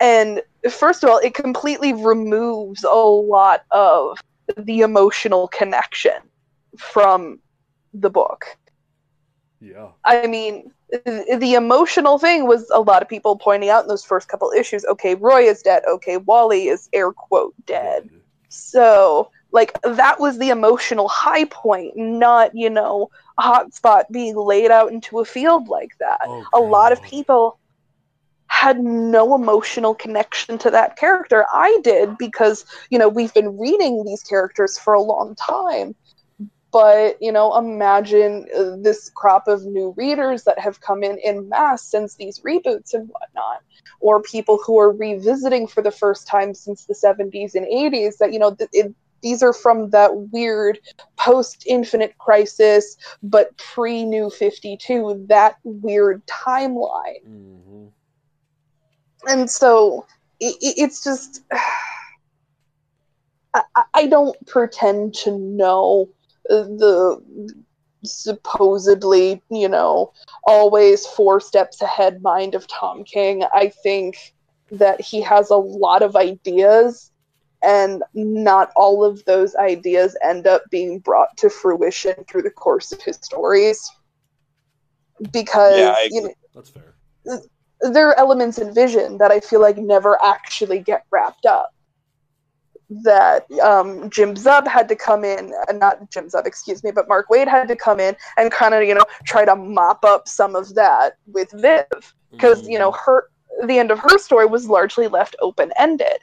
and first of all it completely removes a lot of the emotional connection from the book yeah I mean, the emotional thing was a lot of people pointing out in those first couple issues. Okay, Roy is dead. Okay, Wally is air quote dead. So, like, that was the emotional high point, not you know, a hotspot being laid out into a field like that. Oh, a lot of people had no emotional connection to that character. I did because you know we've been reading these characters for a long time but you know imagine uh, this crop of new readers that have come in in mass since these reboots and whatnot or people who are revisiting for the first time since the 70s and 80s that you know it, these are from that weird post Infinite Crisis, but pre New 52, that weird timeline. Mm-hmm. And so it, it's just. [sighs] I, I don't pretend to know the supposedly, you know, always four steps ahead mind of Tom King. I think that he has a lot of ideas, and not all of those ideas end up being brought to fruition through the course of his stories. Because, Yeah, I you know, That's fair. there are elements in Vision that I feel like never actually get wrapped up. That um, Jim Zub had to come in, uh, not Jim Zub, excuse me, but Mark Waid had to come in and kind of, you know, try to mop up some of that with Viv. Because, you know, her the end of her story was largely left open ended.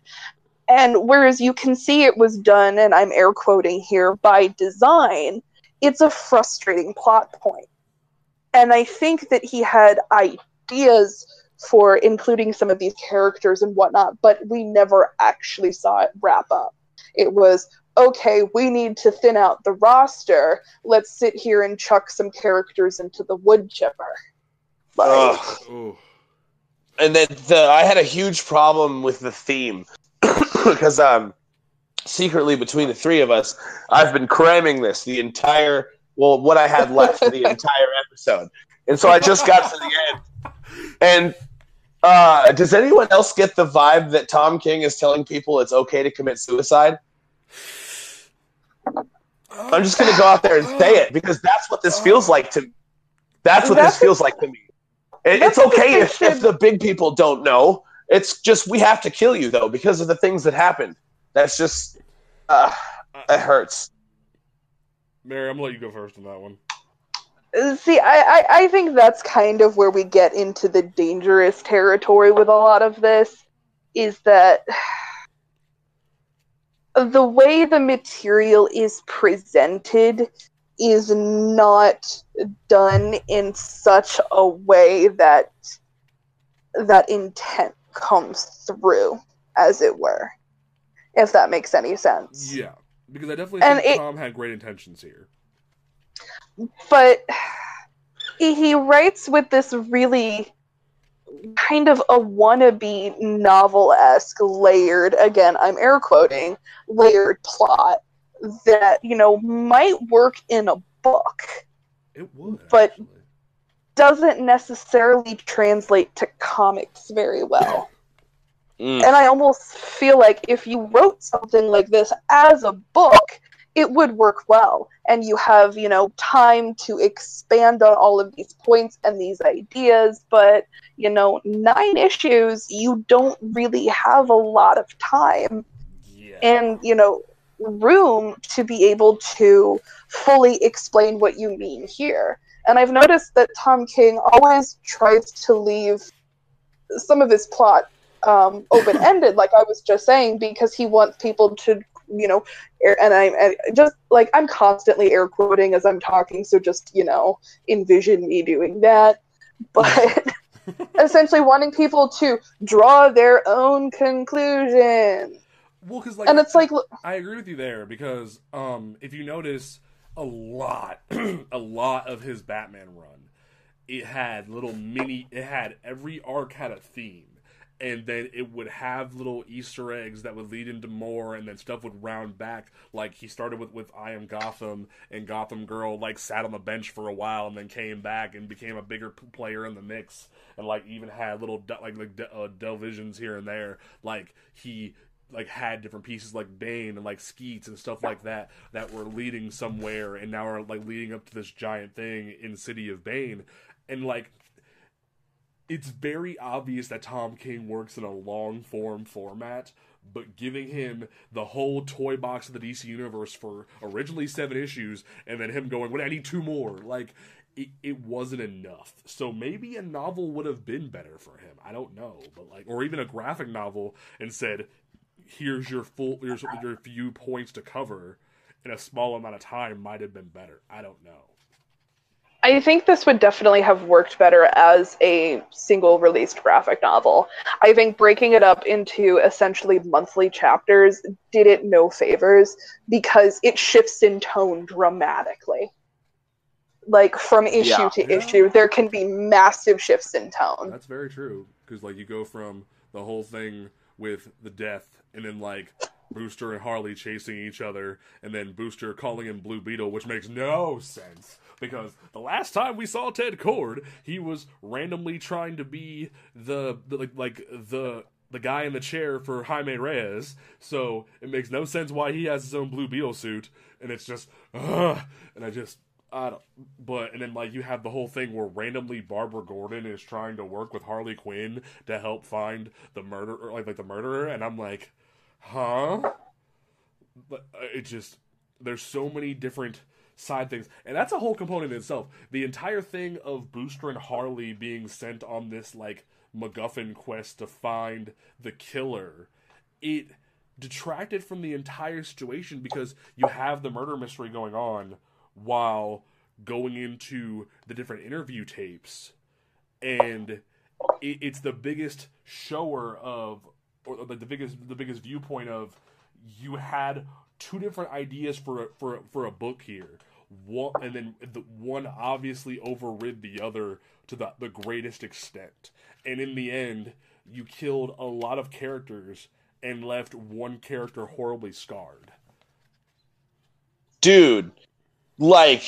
And whereas you can see it was done, and I'm air quoting here, by design, it's a frustrating plot point. And I think that he had ideas for including some of these characters and whatnot, but we never actually saw it wrap up. It was okay, we need to thin out the roster. Let's sit here and chuck some characters into the wood chipper. Like, and then the I had a huge problem with the theme [laughs] because um secretly between the three of us, I've been cramming this the entire well what I had left for the [laughs] entire episode, and so I just got to the end. And uh, does anyone else get the vibe that Tom King is telling people it's okay to commit suicide? I'm just gonna go out there and say it because that's what this feels like to. That's what That's this feels like to me. It, it's okay if, if the big people don't know. It's just we have to kill you though because of the things that happened. That's just uh, it hurts. Mary, I'm gonna let you go first on that one. See, I, I, I think that's kind of where we get into the dangerous territory with a lot of this, is that [sighs] the way the material is presented is not done in such a way that that intent comes through, as it were. If that makes any sense. Yeah, because I definitely And think it- Tom had great intentions here. but he, he writes with this really kind of a wannabe novel esque layered again i'm air quoting layered plot that you know might work in a book It would, But- actually. Doesn't necessarily translate to comics very well Mm. and i almost feel like if you wrote something like this as a book it would work well and you have you know time to expand on all of these points and these ideas but you know nine issues you don't really have a lot of time Yeah. and you know room to be able to fully explain what you mean here and i've noticed that tom king always tries to leave some of his plot um, open-ended like i was just saying because he wants people to you know air, and i'm and just like i'm constantly air quoting as i'm talking so just you know envision me doing that. But [laughs] essentially wanting people to draw their own conclusion. Well, because like, and it's like I agree with you there because um, if you notice a lot, [clears throat] a lot of his Batman run, it had little mini. It had every arc had a theme, and then it would have little Easter eggs that would lead into more, and then stuff would round back. Like he started with with I Am Gotham, and Gotham Girl like sat on the bench for a while, and then came back and became a bigger player in the mix, and like even had little like like uh, Del Visions here and there. Like he like had different pieces like Bane and like Skeets and stuff like that that were leading somewhere and now are like leading up to this giant thing in City of Bane and like it's very obvious that Tom King works in a long form format but giving him the whole toy box of the DC universe for originally 7 issues and then him going, "What I need two more." Like it, it wasn't enough. So maybe a novel would have been better for him. I don't know, but like or even a graphic novel and said, here's your full here's your few points to cover in a small amount of time might have been better. I don't know. I think this would definitely have worked better as a single released graphic novel. I think breaking it up into essentially monthly chapters did it no favors because it shifts in tone dramatically. Like from issue Yeah. to Yeah. issue, there can be massive shifts in tone. That's very true. Because like you go from the whole thing with the death, and then like Booster and Harley chasing each other, and then Booster calling him Blue Beetle, which makes no sense. Because the last time we saw Ted Kord, he was randomly trying to be the, the like like the the guy in the chair for Jaime Reyes, so it makes no sense why he has his own Blue Beetle suit, and it's just, ugh, and I just, I don't, but and then like you have the whole thing where randomly Barbara Gordon is trying to work with Harley Quinn to help find the murderer, like like the murderer, and I'm like, huh? But uh, it just there's so many different side things, and that's a whole component in itself. The entire thing of Booster and Harley being sent on this like MacGuffin quest to find the killer, it detracted from the entire situation because you have the murder mystery going on while going into the different interview tapes. And it, it's the biggest shower of or the, the biggest the biggest viewpoint of you had two different ideas for a, for a- for a book here. One and then the one obviously overrid the other to the the greatest extent. And in the end you killed a lot of characters and left one character horribly scarred. Dude like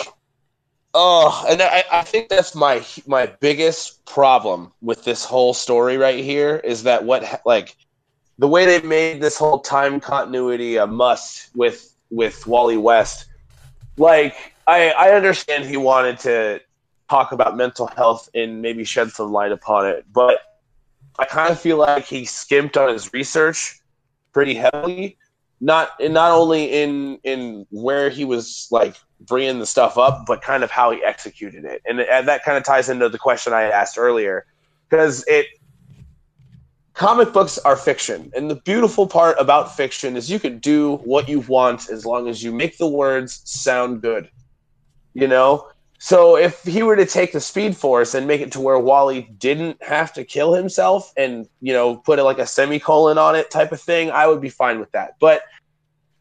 oh and I, I think that's my my biggest problem with this whole story right here is that what like the way they made this whole time continuity a must with with wally west like i i understand he wanted to talk about mental health and maybe shed some light upon it but i kind of feel like he skimped on his research pretty heavily not and not only in in where he was like bringing the stuff up, but kind of how he executed it, and, and that kind of ties into the question I asked earlier, because it comic books are fiction, and the beautiful part about fiction is you can do what you want as long as you make the words sound good, you know. So if he were to take the Speed Force and make it to where Wally didn't have to kill himself and you know put it like a semicolon on it type of thing, I would be fine with that. But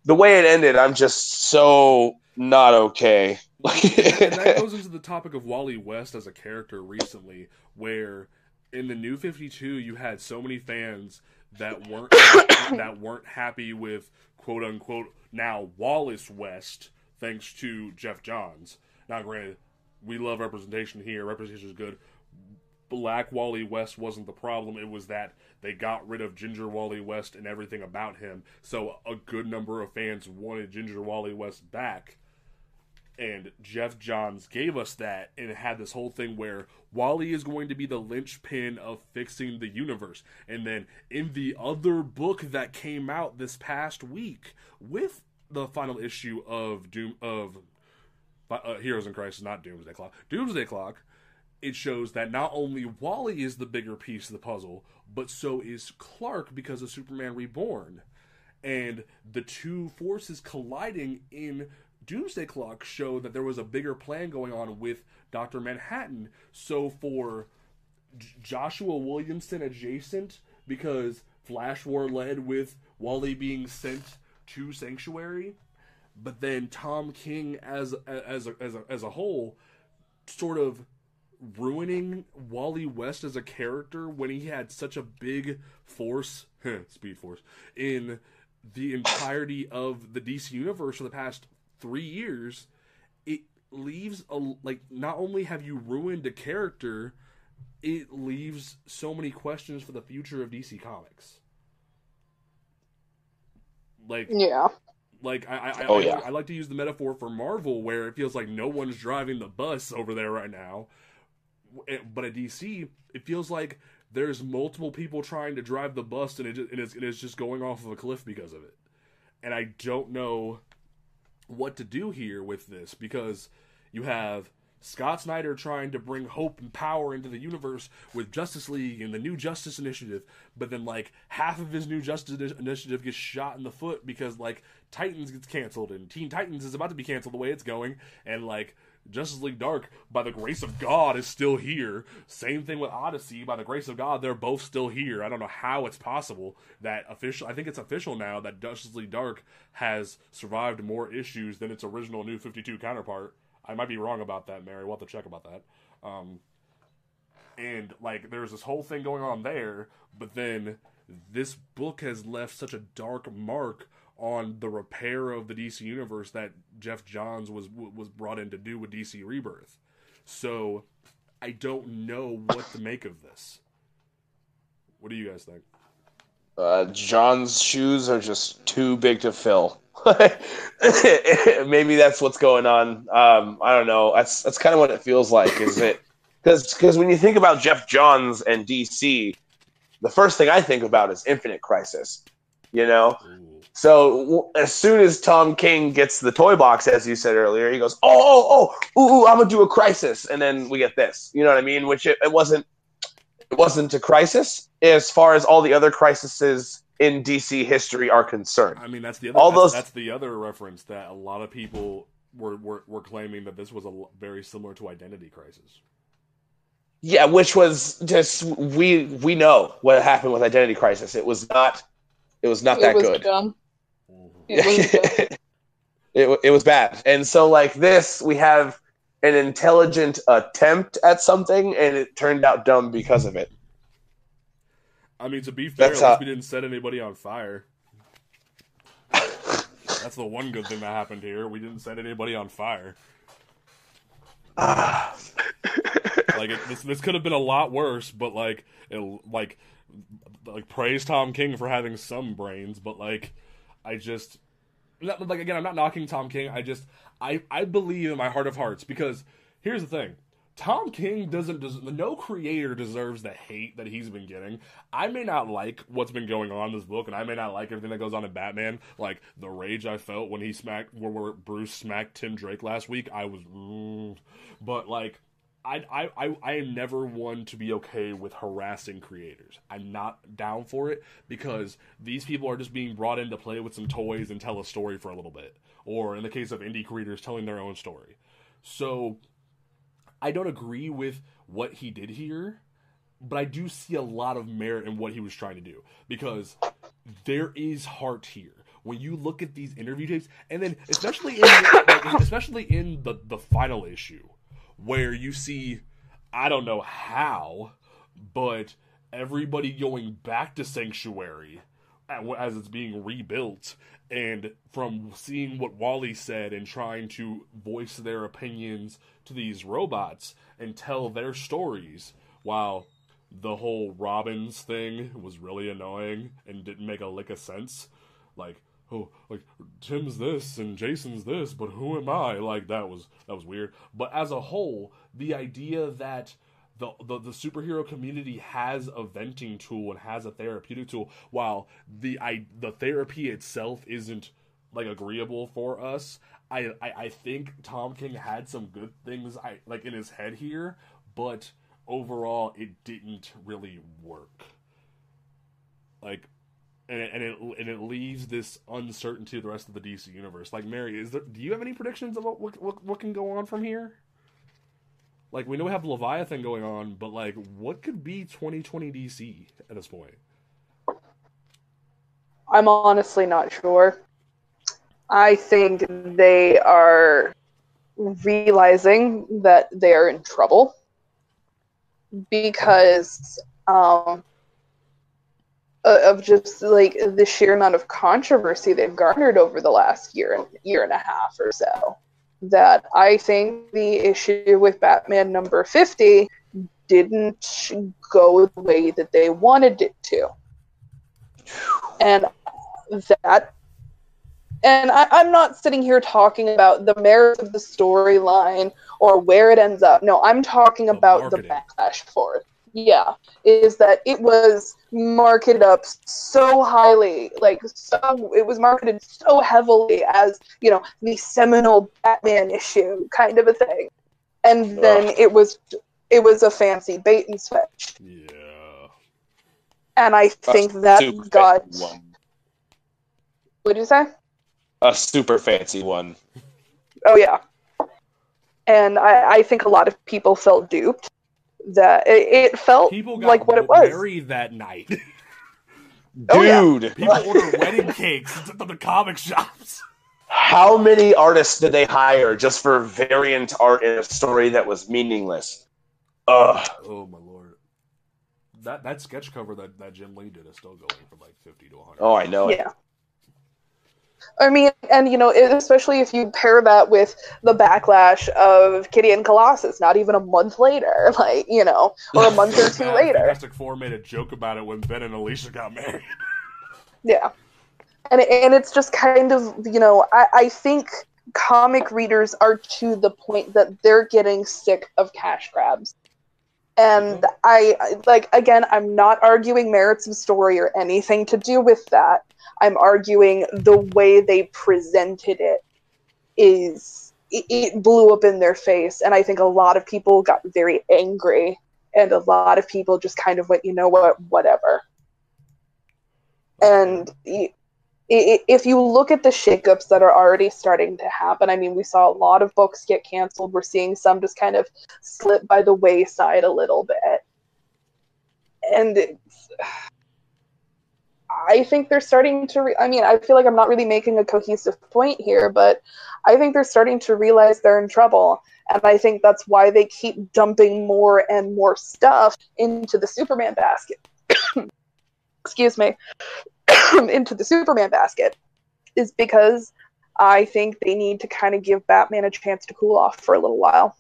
the way it ended, I'm just so not okay. [laughs] and that goes into the topic of Wally West as a character recently, where in the New Fifty Two you had so many fans that weren't [coughs] that weren't happy with quote unquote now Wallace West, thanks to Geoff Johns. Now, granted, we love representation here. Representation is good. Black Wally West wasn't the problem. It was that they got rid of Ginger Wally West and everything about him. So a good number of fans wanted Ginger Wally West back and Geoff Johns gave us that and had this whole thing where Wally is going to be the linchpin of fixing the universe. And then in the other book that came out this past week with the final issue of Doom of uh, Heroes in Crisis, not Doomsday Clock, Doomsday Clock, it shows that not only Wally is the bigger piece of the puzzle, but so is Clark because of Superman Reborn. And the two forces colliding in Doomsday Clock show that there was a bigger plan going on with Dr. Manhattan. So for J- Joshua Williamson adjacent, because Flash War led with Wally being sent to Sanctuary, but then Tom King as as a, as a, as a whole sort of ruining Wally West as a character when he had such a big force, [laughs] speed force, in the entirety of the DC universe for the past three years, it leaves a like not only have you ruined a character, it leaves so many questions for the future of DC Comics. Like Yeah. like I, I, I, Oh, I- yeah. I like to use the metaphor for Marvel, where it feels like no one's driving the bus over there right now. Eh, But at DC, it feels like there's multiple people trying to drive the bus, and it just, and it's, and it's just going off of a cliff because of it. And I don't know what to do here with this because you have Scott Snyder trying to bring hope and power into the universe with Justice League and the new Justice Initiative, but then like half of his new Justice Initiative gets shot in the foot because like Titans gets canceled and Teen Titans is about to be canceled the way it's going, and like Justice League Dark, by the grace of God, is still here. Same thing with Odyssey, by the grace of God, they're both still here. I don't know how it's possible that official. I think it's official now that Justice League Dark has survived more issues than its original New Fifty Two counterpart. I might be wrong about that, Mary. We'll have to check about that. Um, and like, there's this whole thing going on there, but then this book has left such a dark mark on the repair of the DC universe that Geoff Johns was was brought in to do with DC Rebirth. So I don't know what to make of this. What do you guys think? Uh, John's shoes are just too big to fill. [laughs] Maybe that's what's going on. Um, I don't know. That's that's kind of what it feels like. Is it because when you think about Geoff Johns and DC, the first thing I think about is Infinite Crisis. You know. So as soon as Tom King gets the toy box, as you said earlier, he goes, "Oh, oh, oh, ooh, ooh I'm gonna do a crisis," and then we get this. You know what I mean? Which it, it wasn't. It wasn't a crisis as far as all the other crises in DC history are concerned. I mean, that's the other. All that's, those... that's the other reference that a lot of people were, were were claiming that this was a very similar to Identity Crisis. Yeah, which was just we we know what happened with Identity Crisis. It was not it was not it that was good. Dumb. It, [laughs] it, it was bad. And so, like this, we have an intelligent attempt at something, and it turned out dumb because of it. I mean, to be fair, That's at least how... we didn't set anybody on fire. That's the one good thing that happened here. We didn't set anybody on fire. Ah. like it, this, this could have been a lot worse, but like, it, like, like praise Tom King for having some brains, but like I just like again, I'm not knocking Tom King. I just I I believe in my heart of hearts because here's the thing. Tom King doesn't des- no creator deserves the hate that he's been getting. I may not like what's been going on in this book, and I may not like everything that goes on in Batman. Like the rage I felt when he smacked, where, where Bruce smacked Tim Drake last week, I was, mm, but like I, I, I am never one to be okay with harassing creators. I'm not down for it because these people are just being brought in to play with some toys and tell a story for a little bit. Or in the case of indie creators, telling their own story. So I don't agree with what he did here, but I do see a lot of merit in what he was trying to do because there is heart here when you look at these interview tapes, and then especially in like, [coughs] especially in the the final issue where you see, I don't know how, but everybody going back to Sanctuary as it's being rebuilt, and from seeing what Wally said and trying to voice their opinions to these robots and tell their stories, while the whole Robins thing was really annoying and didn't make a lick of sense. Like, oh like tim's this and jason's this but who am i? Like that was that was weird. But as a whole the idea that the, the, the superhero community has a venting tool and has a therapeutic tool while the I, the therapy itself isn't like agreeable for us I, I i think tom king had some good things i like in his head here but overall it didn't really work. Like and it, and it and it leaves this uncertainty to the rest of the DC universe. Like Mary, is there? Do you have any predictions about what what, what can go on from here? Like we know we have Leviathan going on, but like what could be 2020 DC at this point? I'm honestly not sure. I think they are realizing that they are in trouble because um, Uh, of just like the sheer amount of controversy they've garnered over the last year and year and a half or so that I think the issue with Batman number 50 didn't go the way that they wanted it to. And that and I, am not sitting here talking about the merits of the storyline or where it ends up. No, I'm talking about the backlash for it yeah is that it was marketed up so highly like so it was marketed so heavily as you know the seminal batman issue kind of a thing and then Ugh. it was it was a fancy bait and switch. Yeah. And I think that got what did you say? a super fancy one. Oh yeah. And I, I think a lot of people felt duped. That it, it felt People like what it was. married that night. [laughs] Oh, yeah. Dude, People order wedding cakes and the comic shops. how many artists did they hire just for variant art in a story that was meaningless? Ugh. Oh my lord. That that sketch cover that, that Jim Lee did is still going for like fifty to hundred. Oh, I know it. I mean, and you know, especially if you pair that with the backlash of Kitty and Colossus, not even a month later, [laughs] like you know, or a month or two Uh, [laughs] later. Fantastic Four made a joke about it when Ben and Alicia got married. [laughs] Yeah. And and it's just kind of, you know, I, I think comic readers are to the point that they're getting sick of cash grabs. And I I- like again, I'm not arguing merits of story or anything to do with that. I'm arguing the way they presented it is it, it blew up in their face. And I think a lot of people got very angry. And a lot of people just kind of went, you know what, whatever. And if you look at the shakeups that are already starting to happen, I mean, we saw a lot of books get canceled. We're seeing some just kind of slip by the wayside a little bit. And it's, I think they're starting to. Re- I mean, I feel like I'm not really making a cohesive point here, but I think they're starting to realize they're in trouble. And I think that's why they keep dumping more and more stuff into the Superman basket. [coughs] Excuse me. [coughs] into the Superman basket is because I think they need to kind of give Batman a chance to cool off for a little while.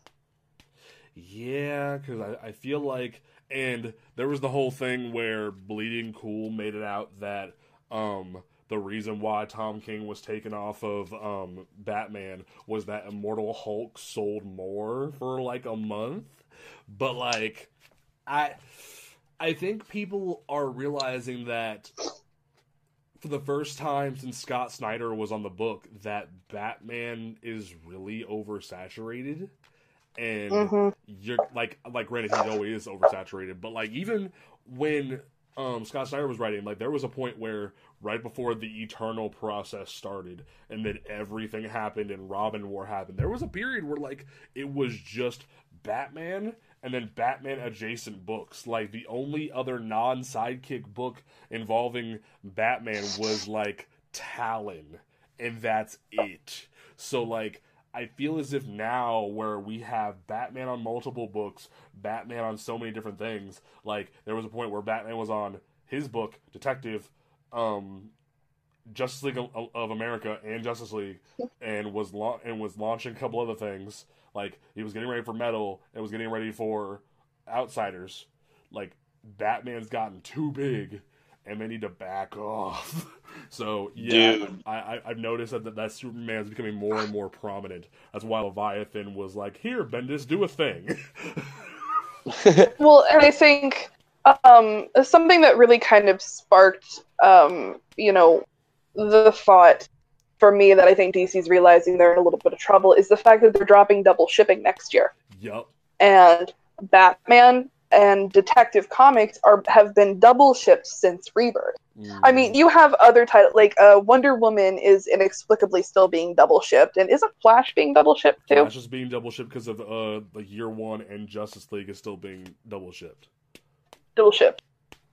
Yeah, because I, I feel like, and there was the whole thing where Bleeding Cool made it out that um the reason why Tom King was taken off of um Batman was that Immortal Hulk sold more for like a month, but like I I think people are realizing that for the first time since Scott Snyder was on the book that Batman is really oversaturated and Mhm. you're like like granted he always is oversaturated but like even when um Scott Snyder was writing like there was a point where right before the eternal process started and then everything happened and Robin War happened there was a period where like it was just Batman and then Batman adjacent books like the only other non sidekick book involving Batman was like Talon and that's it so like I feel as if now where we have Batman on multiple books, Batman on so many different things, like there was a point where Batman was on his book, Detective, um, Justice League of, America and Justice League, and was la- and was launching a couple other things. Like he was getting ready for Metal and was getting ready for Outsiders. Like Batman's gotten too big, and they need to back off. [laughs] so yeah, Dude. I, I I've noticed that that Superman is becoming more and more prominent. That's why Leviathan was like, "Here, Bendis, do a thing." Well, and I think um, something that really kind of sparked, um, you know, the thought for me that I think DC's realizing they're in a little bit of trouble is the fact that they're dropping double shipping next year. yup. and Batman and Detective Comics are have been double shipped since Rebirth. I mean, you have other titles like uh, Wonder Woman is inexplicably still being double shipped, and isn't Flash being double shipped too? Flash is being double shipped because of uh the year one and Justice League is still being double shipped. Double shipped,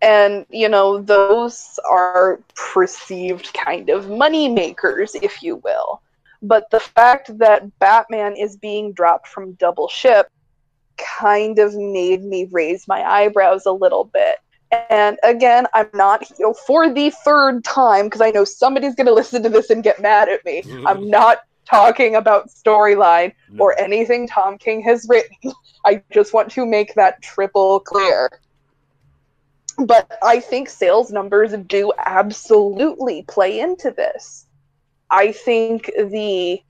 and you know those are perceived kind of money makers, if you will. But the fact that Batman is being dropped from double ship kind of made me raise my eyebrows a little bit. And again, I'm not, you know, for the third time, because I know somebody's going [laughs] to listen to this and get mad at me. [laughs] I'm not talking about storyline No. or anything Tom King has written. [laughs] I just want to make that triple clear. But I think sales numbers do absolutely play into this. I think the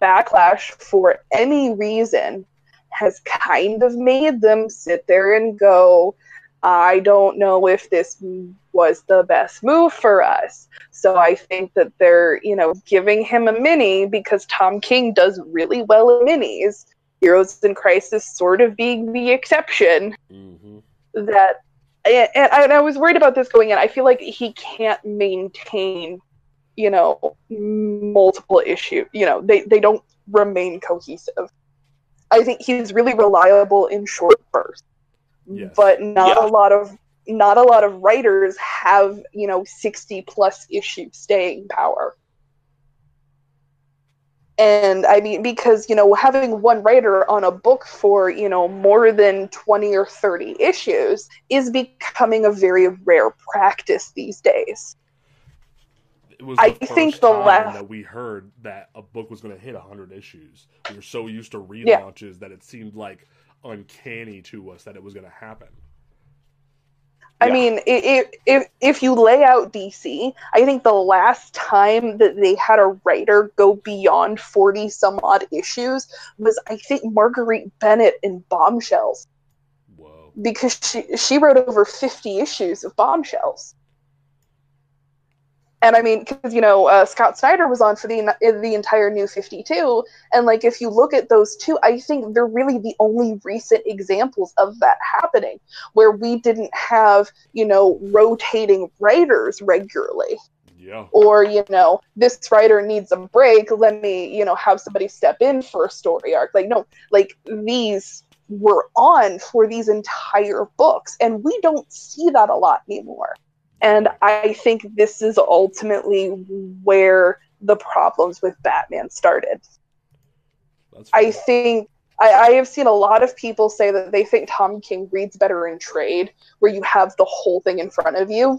backlash for any reason has kind of made them sit there and go, I don't know if this was the best move for us. So I think that they're, you know, giving him a mini because Tom King does really well in minis. Heroes in Crisis sort of being the exception hmm that and, and I was worried about this going in. I feel like he can't maintain, you know, multiple issue. You know, they they don't remain cohesive. I think he's really reliable in short bursts, Yes. but not Yeah. a lot of not a lot of writers have you know sixty plus issue staying power. And I mean, because, you know, having one writer on a book for, you know, more than 20 or 30 issues is becoming a very rare practice these days. It was I think the last that we heard that a book was going to hit 100 issues. We were so used to Yeah. relaunches that it seemed like uncanny to us that it was going to happen. I Yeah. mean, i- i- if if you lay out DC, I think the last time that they had a writer go beyond forty some odd issues was I think Marguerite Bennett in Bombshells Whoa. because she she wrote over fifty issues of Bombshells. And I mean, because you know, uh, Scott Snyder was on for the the entire New Fifty Two, and like if you look at those two, I think they're really the only recent examples of that happening, where we didn't have you know rotating writers regularly, Yeah. or you know this writer needs a break, let me you know have somebody step in for a story arc. Like no, like these were on for these entire books, and we don't see that a lot anymore. And I think this is ultimately where the problems with Batman started. I think I, I have seen a lot of people say that they think Tom King reads better in trade, where you have the whole thing in front of you.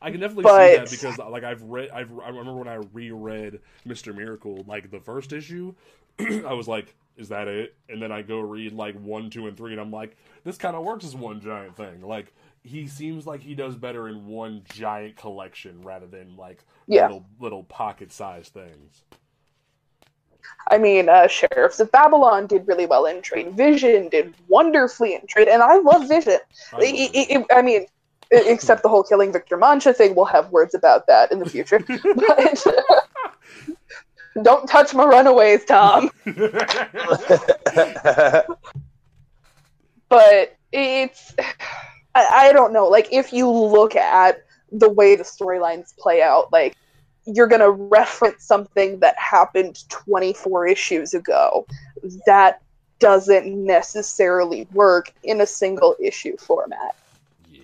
I can definitely But- see that because like I've read I've I remember when I reread Mr. Miracle like the first issue [clears throat] I was like is that it and then I go read like 1 2 and 3 and I'm like this kind of works as one giant thing like he seems like he does better in one giant collection rather than like Yeah. little little pocket sized things. I mean, uh, Sheriffs of Babylon did really well in trade. Vision did wonderfully in trade, and I love Vision. I I, love it. I- mean, except the whole killing Victor Mancha thing, we'll have words about that in the future. But [laughs] don't touch my runaways, Tom. [laughs] but it's I, I don't know like if you look at the way the storylines play out like you're going to reference something that happened 24 issues ago that doesn't necessarily work in a single issue format yeah.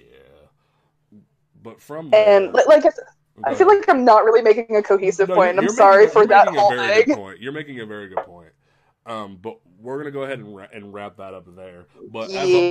But from and li- like I, oh, I feel like i'm not really making a cohesive No, point i'm sorry a- for you're that making a very good point. You're making a very good point. Um, but we're gonna go ahead and, ra- and wrap that up there. But as, a,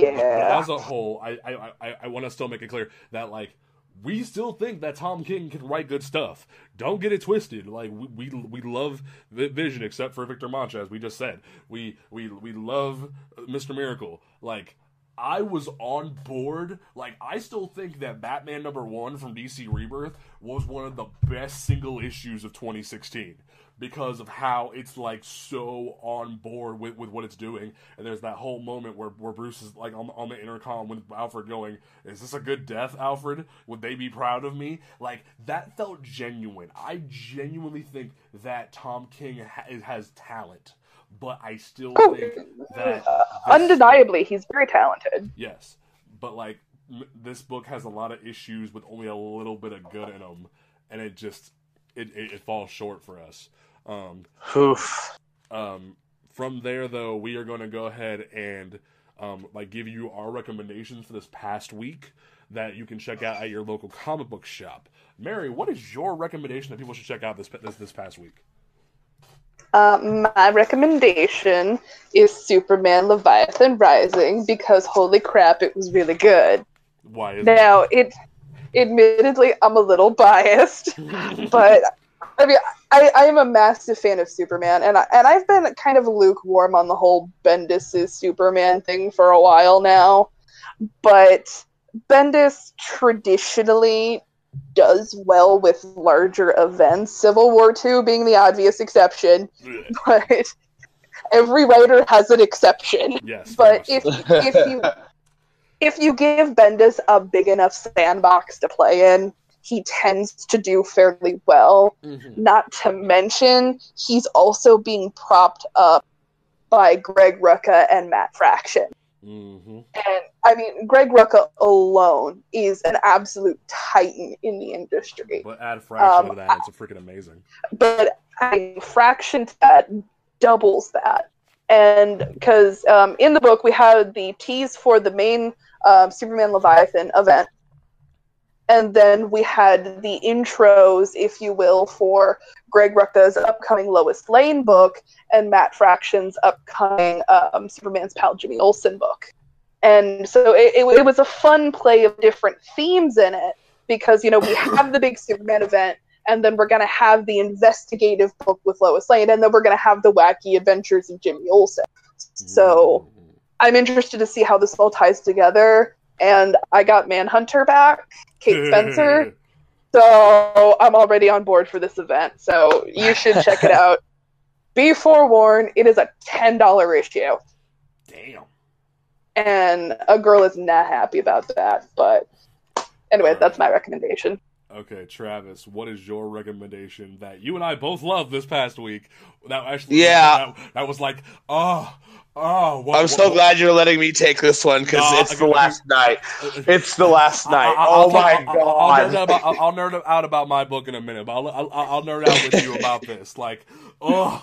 as a whole, I I, I, I want to still make it clear that like we still think that Tom King can write good stuff. Don't get it twisted. Like we we, we love Vi- Vision, except for Victor Mancha, as we just said. We we we love Mister Miracle. Like I was on board. Like I still think that Batman number one from DC Rebirth was one of the best single issues of 2016 because of how it's like so on board with, with what it's doing. And there's that whole moment where, where Bruce is like on, on the intercom with Alfred going, "Is this a good death, Alfred? Would they be proud of me?" Like that felt genuine. I genuinely think that Tom King ha- has talent. But I still Oh, think that uh, undeniably he's very talented Yes, but like m- this book has a lot of issues with only a little bit of good in them, and it just it, it, it falls short for us. Um, Oof. um, from there, though, we are going to go ahead and um, like give you our recommendations for this past week that you can check out at your local comic book shop. Mary, what is your recommendation that people should check out this this, this past week? Uh, my recommendation is Superman Leviathan Rising because holy crap, it was really good. Why is Now, it, admittedly, I'm a little biased, [laughs] but I mean, I, I am a massive fan of Superman, and I, and I've been kind of lukewarm on the whole Bendis' Superman thing for a while now. But Bendis traditionally does well with larger events. Civil War II being the obvious exception, [laughs] but every writer has an exception. yes, But if if you [laughs] if you give Bendis a big enough sandbox to play in, he tends to do fairly well. Mhm. Not to mention, he's also being propped up by Greg Rucka and Matt Fraction. Mm-hmm. And I mean, Greg Rucka alone is an absolute titan in the industry. But add fraction Um, to that, it's a freaking amazing. But I fraction to that doubles that. And because um, in the book, we had the tease for the main um, Superman Leviathan event. And then we had the intros, if you will, for Greg Rucka's upcoming Lois Lane book and Matt Fraction's upcoming um, Superman's pal Jimmy Olsen book. And so it, it, it was a fun play of different themes in it because, you know, we have the big Superman event and then we're going to have the investigative book with Lois Lane and then we're going to have the wacky adventures of Jimmy Olsen. So Mhm. I'm interested to see how this all ties together. And I got Manhunter back, Kate [laughs] Spencer. So I'm already on board for this event. So you should check it out. [laughs] Be forewarned, it is a $10 issue. Damn. And a girl is not happy about that. But anyway, that's my recommendation. Okay, Travis, what is your recommendation that you and I both loved this past week? That actually, Yeah. that, that was like, oh, oh. What, I'm so what- glad you're letting me take this one because No, uh, it's the Last Knight. It's the Last Knight. I- I- I'll oh my talk- I'll, I'll, nerd god. about, I'll, I'll nerd out about my book in a minute, but I'll, I'll, I'll nerd out with you about [laughs] this. Like, oh,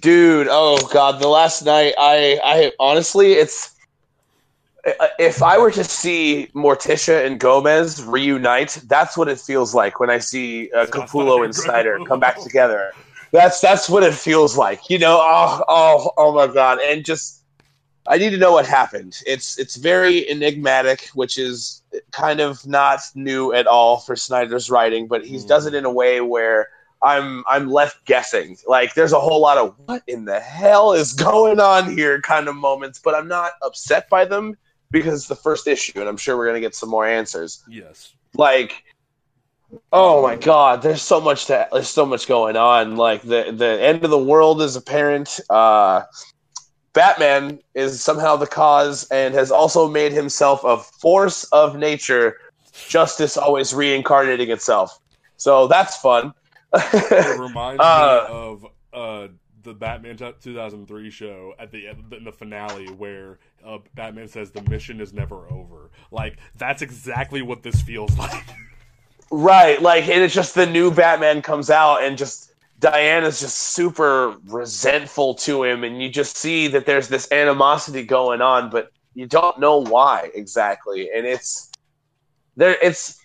Dude, oh god, the Last Knight I I honestly it's if I were to see Morticia and Gomez reunite, that's what it feels like when I see uh, Capullo and Snyder. Come back together. That's that's what it feels like, you know. Oh, oh, oh my god! And just, I need to know what happened. It's it's very enigmatic, which is kind of not new at all for Snyder's writing, but he Mm. does it in a way where I'm I'm left guessing. Like there's a whole lot of what in the hell is going on here kind of moments, but I'm not upset by them because it's the first issue, and I'm sure we're gonna get some more answers. yes. Like, oh my god, there's so much to there's so much going on. Like the the end of the world is apparent. Uh, Batman is somehow the cause and has also made himself a force of nature. Justice always reincarnating itself. So that's fun. It [laughs] reminds Uh, me of uh, the Batman t- 2003 show at the in the finale where uh, Batman says the mission is never over. Like that's exactly what this feels [laughs] like. Right, like it's just the new Batman comes out and just Diana's just super resentful to him and you just see that there's this animosity going on but you don't know why exactly and it's they're it's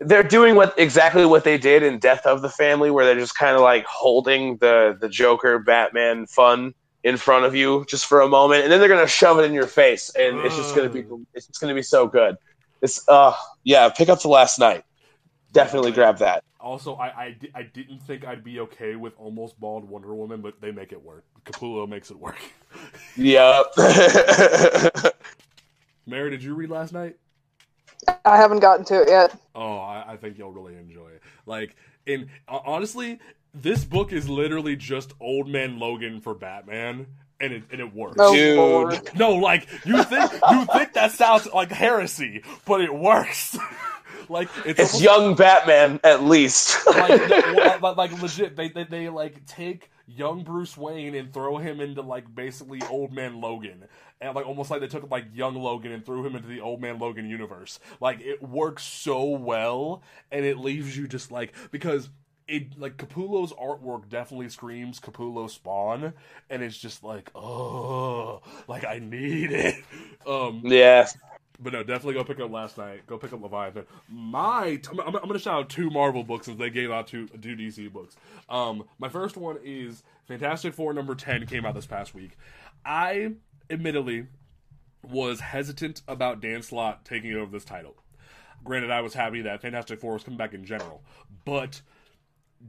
they're doing what exactly what they did in Death of the Family where they're just kind of like holding the the Joker Batman fun in front of you just for a moment and then they're going to shove it in your face and it's just going to be it's just going to be so good. It's uh yeah, pick up the Last Knight. Definitely grab that. Also, I, I, di- I didn't think I'd be okay with almost bald Wonder Woman, but they make it work. Capullo makes it work. [laughs] Yep. [laughs] Mary, did you read Last Knight? I haven't gotten to it yet. Oh, I, I think you'll really enjoy it. Like, in ho- honestly, this book is literally just Old Man Logan for Batman, and it and it works. Oh, Dude. No, like you think you think that sounds like heresy, but it works. [laughs] like it's, it's almost- young Batman, at least. like, [laughs] no, like, like legit. They, they they like take young Bruce Wayne and throw him into like basically Old Man Logan, and like almost like they took like young Logan and threw him into the Old Man Logan universe. Like it works so well, and it leaves you just like because. It like Capullo's artwork definitely screams Capullo Spawn, and it's just like, oh, like I need it. [laughs] Um, yeah. but no, definitely go pick up Last Knight. Go pick up Leviathan. My, I'm, I'm, I'm gonna shout out two Marvel books since they gave out two two DC books. Um, my first one is Fantastic Four number ten came out this past week. I admittedly was hesitant about Dan Slott taking over this title. Granted, I was happy that Fantastic Four was coming back in general, but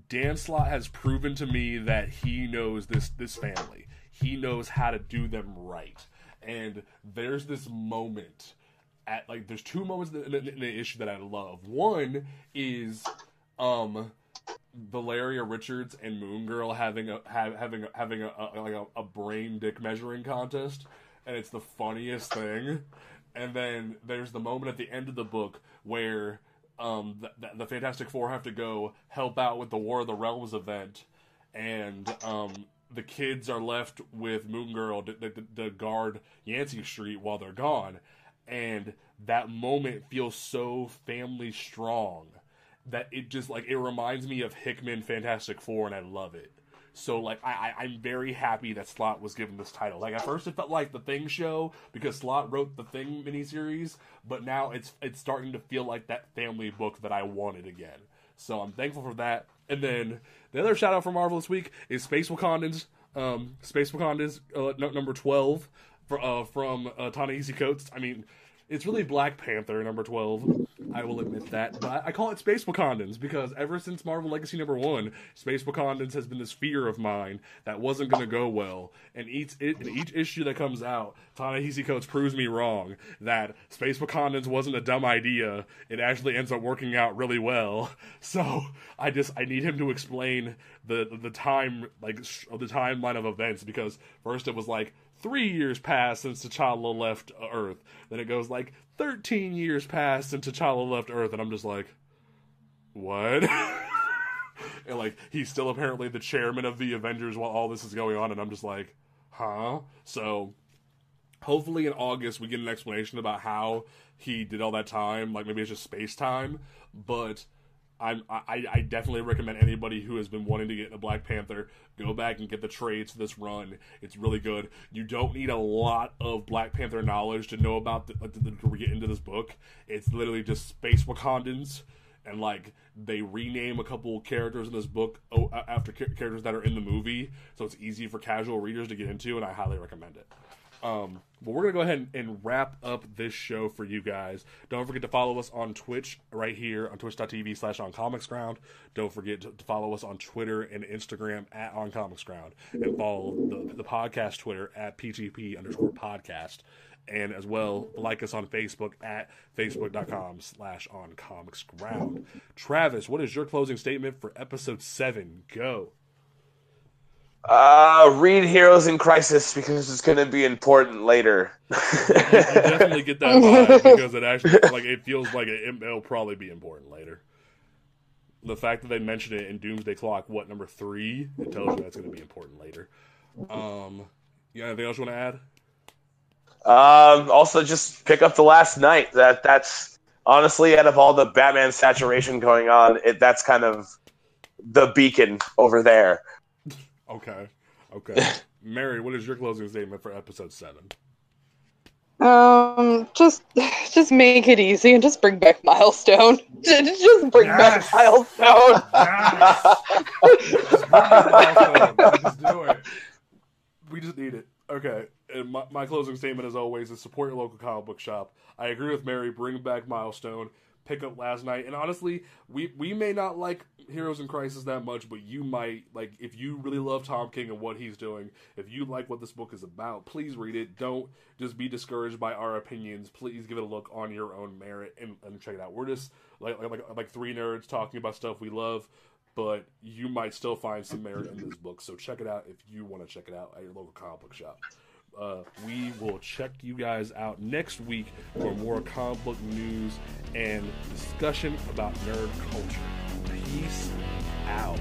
Dan Slott has proven to me that he knows this this family. He knows how to do them right. And there's this moment at like there's two moments in, in, in the issue that I love. One is um Valeria Richards and Moon Girl having a have, having a, having a, a like a, a brain dick measuring contest, and it's the funniest thing. And then there's the moment at the end of the book where um the, the, Fantastic Four have to go help out with the War of the Realms event, and um the kids are left with Moon Girl to, to, to guard Yancey Street while they're gone, and that moment feels so family strong that it just like it reminds me of Hickman Fantastic Four, and I love it. So like I, I am very happy that Slott was given this title. Like at first it felt like the Thing show because Slott wrote the Thing miniseries, but now it's it's starting to feel like that family book that I wanted again. So I'm thankful for that. And then the other shout out for Marvel this week is Space Wakandans. Um, Space Wakandans uh, number twelve for, uh, from uh, Ta-Nehisi Coates. I mean, it's really Black Panther number twelve. I will admit that, but I call it Space Wakandans because ever since Marvel Legacy number one, Space Wakandans has been this fear of mine that wasn't going to go well. And each each issue that comes out, Ta-Nehisi Coates proves me wrong that Space Wakandans wasn't a dumb idea. It actually ends up working out really well. [laughs] So I just I need him to explain the the time like the timeline of events because first it was like three years passed since T'Challa left Earth. Then it goes like 13 years passed since T'Challa left Earth, and I'm just like, what? [laughs] and like, he's still apparently the chairman of the Avengers while all this is going on, and I'm just like, huh? So, hopefully in August we get an explanation about how he did all that time. Like, maybe it's just space time, but I'm, I, I definitely recommend anybody who has been wanting to get a Black Panther go back and get the trades for this run. It's really good. You don't need a lot of Black Panther knowledge to know about the, to, to get into this book. It's literally just space Wakandans, and like they rename a couple characters in this book oh, after characters that are in the movie, so it's easy for casual readers to get into, and I highly recommend it. Um, but we're gonna go ahead and, and, wrap up this show for you guys. Don't forget to follow us on Twitch right here on twitch.tv slash on comics ground. Don't forget to, to, follow us on Twitter and Instagram at on comics ground and follow the, the podcast Twitter at PGP underscore podcast. And as well, like us on Facebook at facebook.com slash on comics ground. Travis, what is your closing statement for episode seven? Go. Uh, read Heroes in Crisis because it's going to be important later. you, definitely get that vibe [laughs] because it actually like it feels like it, will probably be important later. The fact that they mentioned it in Doomsday Clock, what number three, it tells you that's going to be important later. Um, you anything else you want to add? Um, also, just pick up the Last Knight. That that's honestly out of all the Batman saturation going on, it that's kind of the beacon over there. Okay. Okay. [laughs] Mary, what is your closing statement for episode seven? Um, just, [sighs] just make it easy and just bring back Milestone. [laughs] Just bring yes. back Milestone. [laughs] Yes. just bring back Milestone. Just do it. We just need it. Okay. And my, my closing statement, as always, is support your local comic book shop. I agree with Mary. Bring back Milestone pick up Last Knight. And honestly, we we may not like Heroes in Crisis that much, but you might like if you really love Tom King and what he's doing. If you like what this book is about, please read it. Don't just be discouraged by our opinions. Please give it a look on your own merit and, and check it out. We're just like like like three nerds talking about stuff we love. But you might still find some merit in this book, so check it out if you want to check it out at your local comic book shop uh, we will check you guys out next week for more comic book news and discussion about nerd culture. Peace out.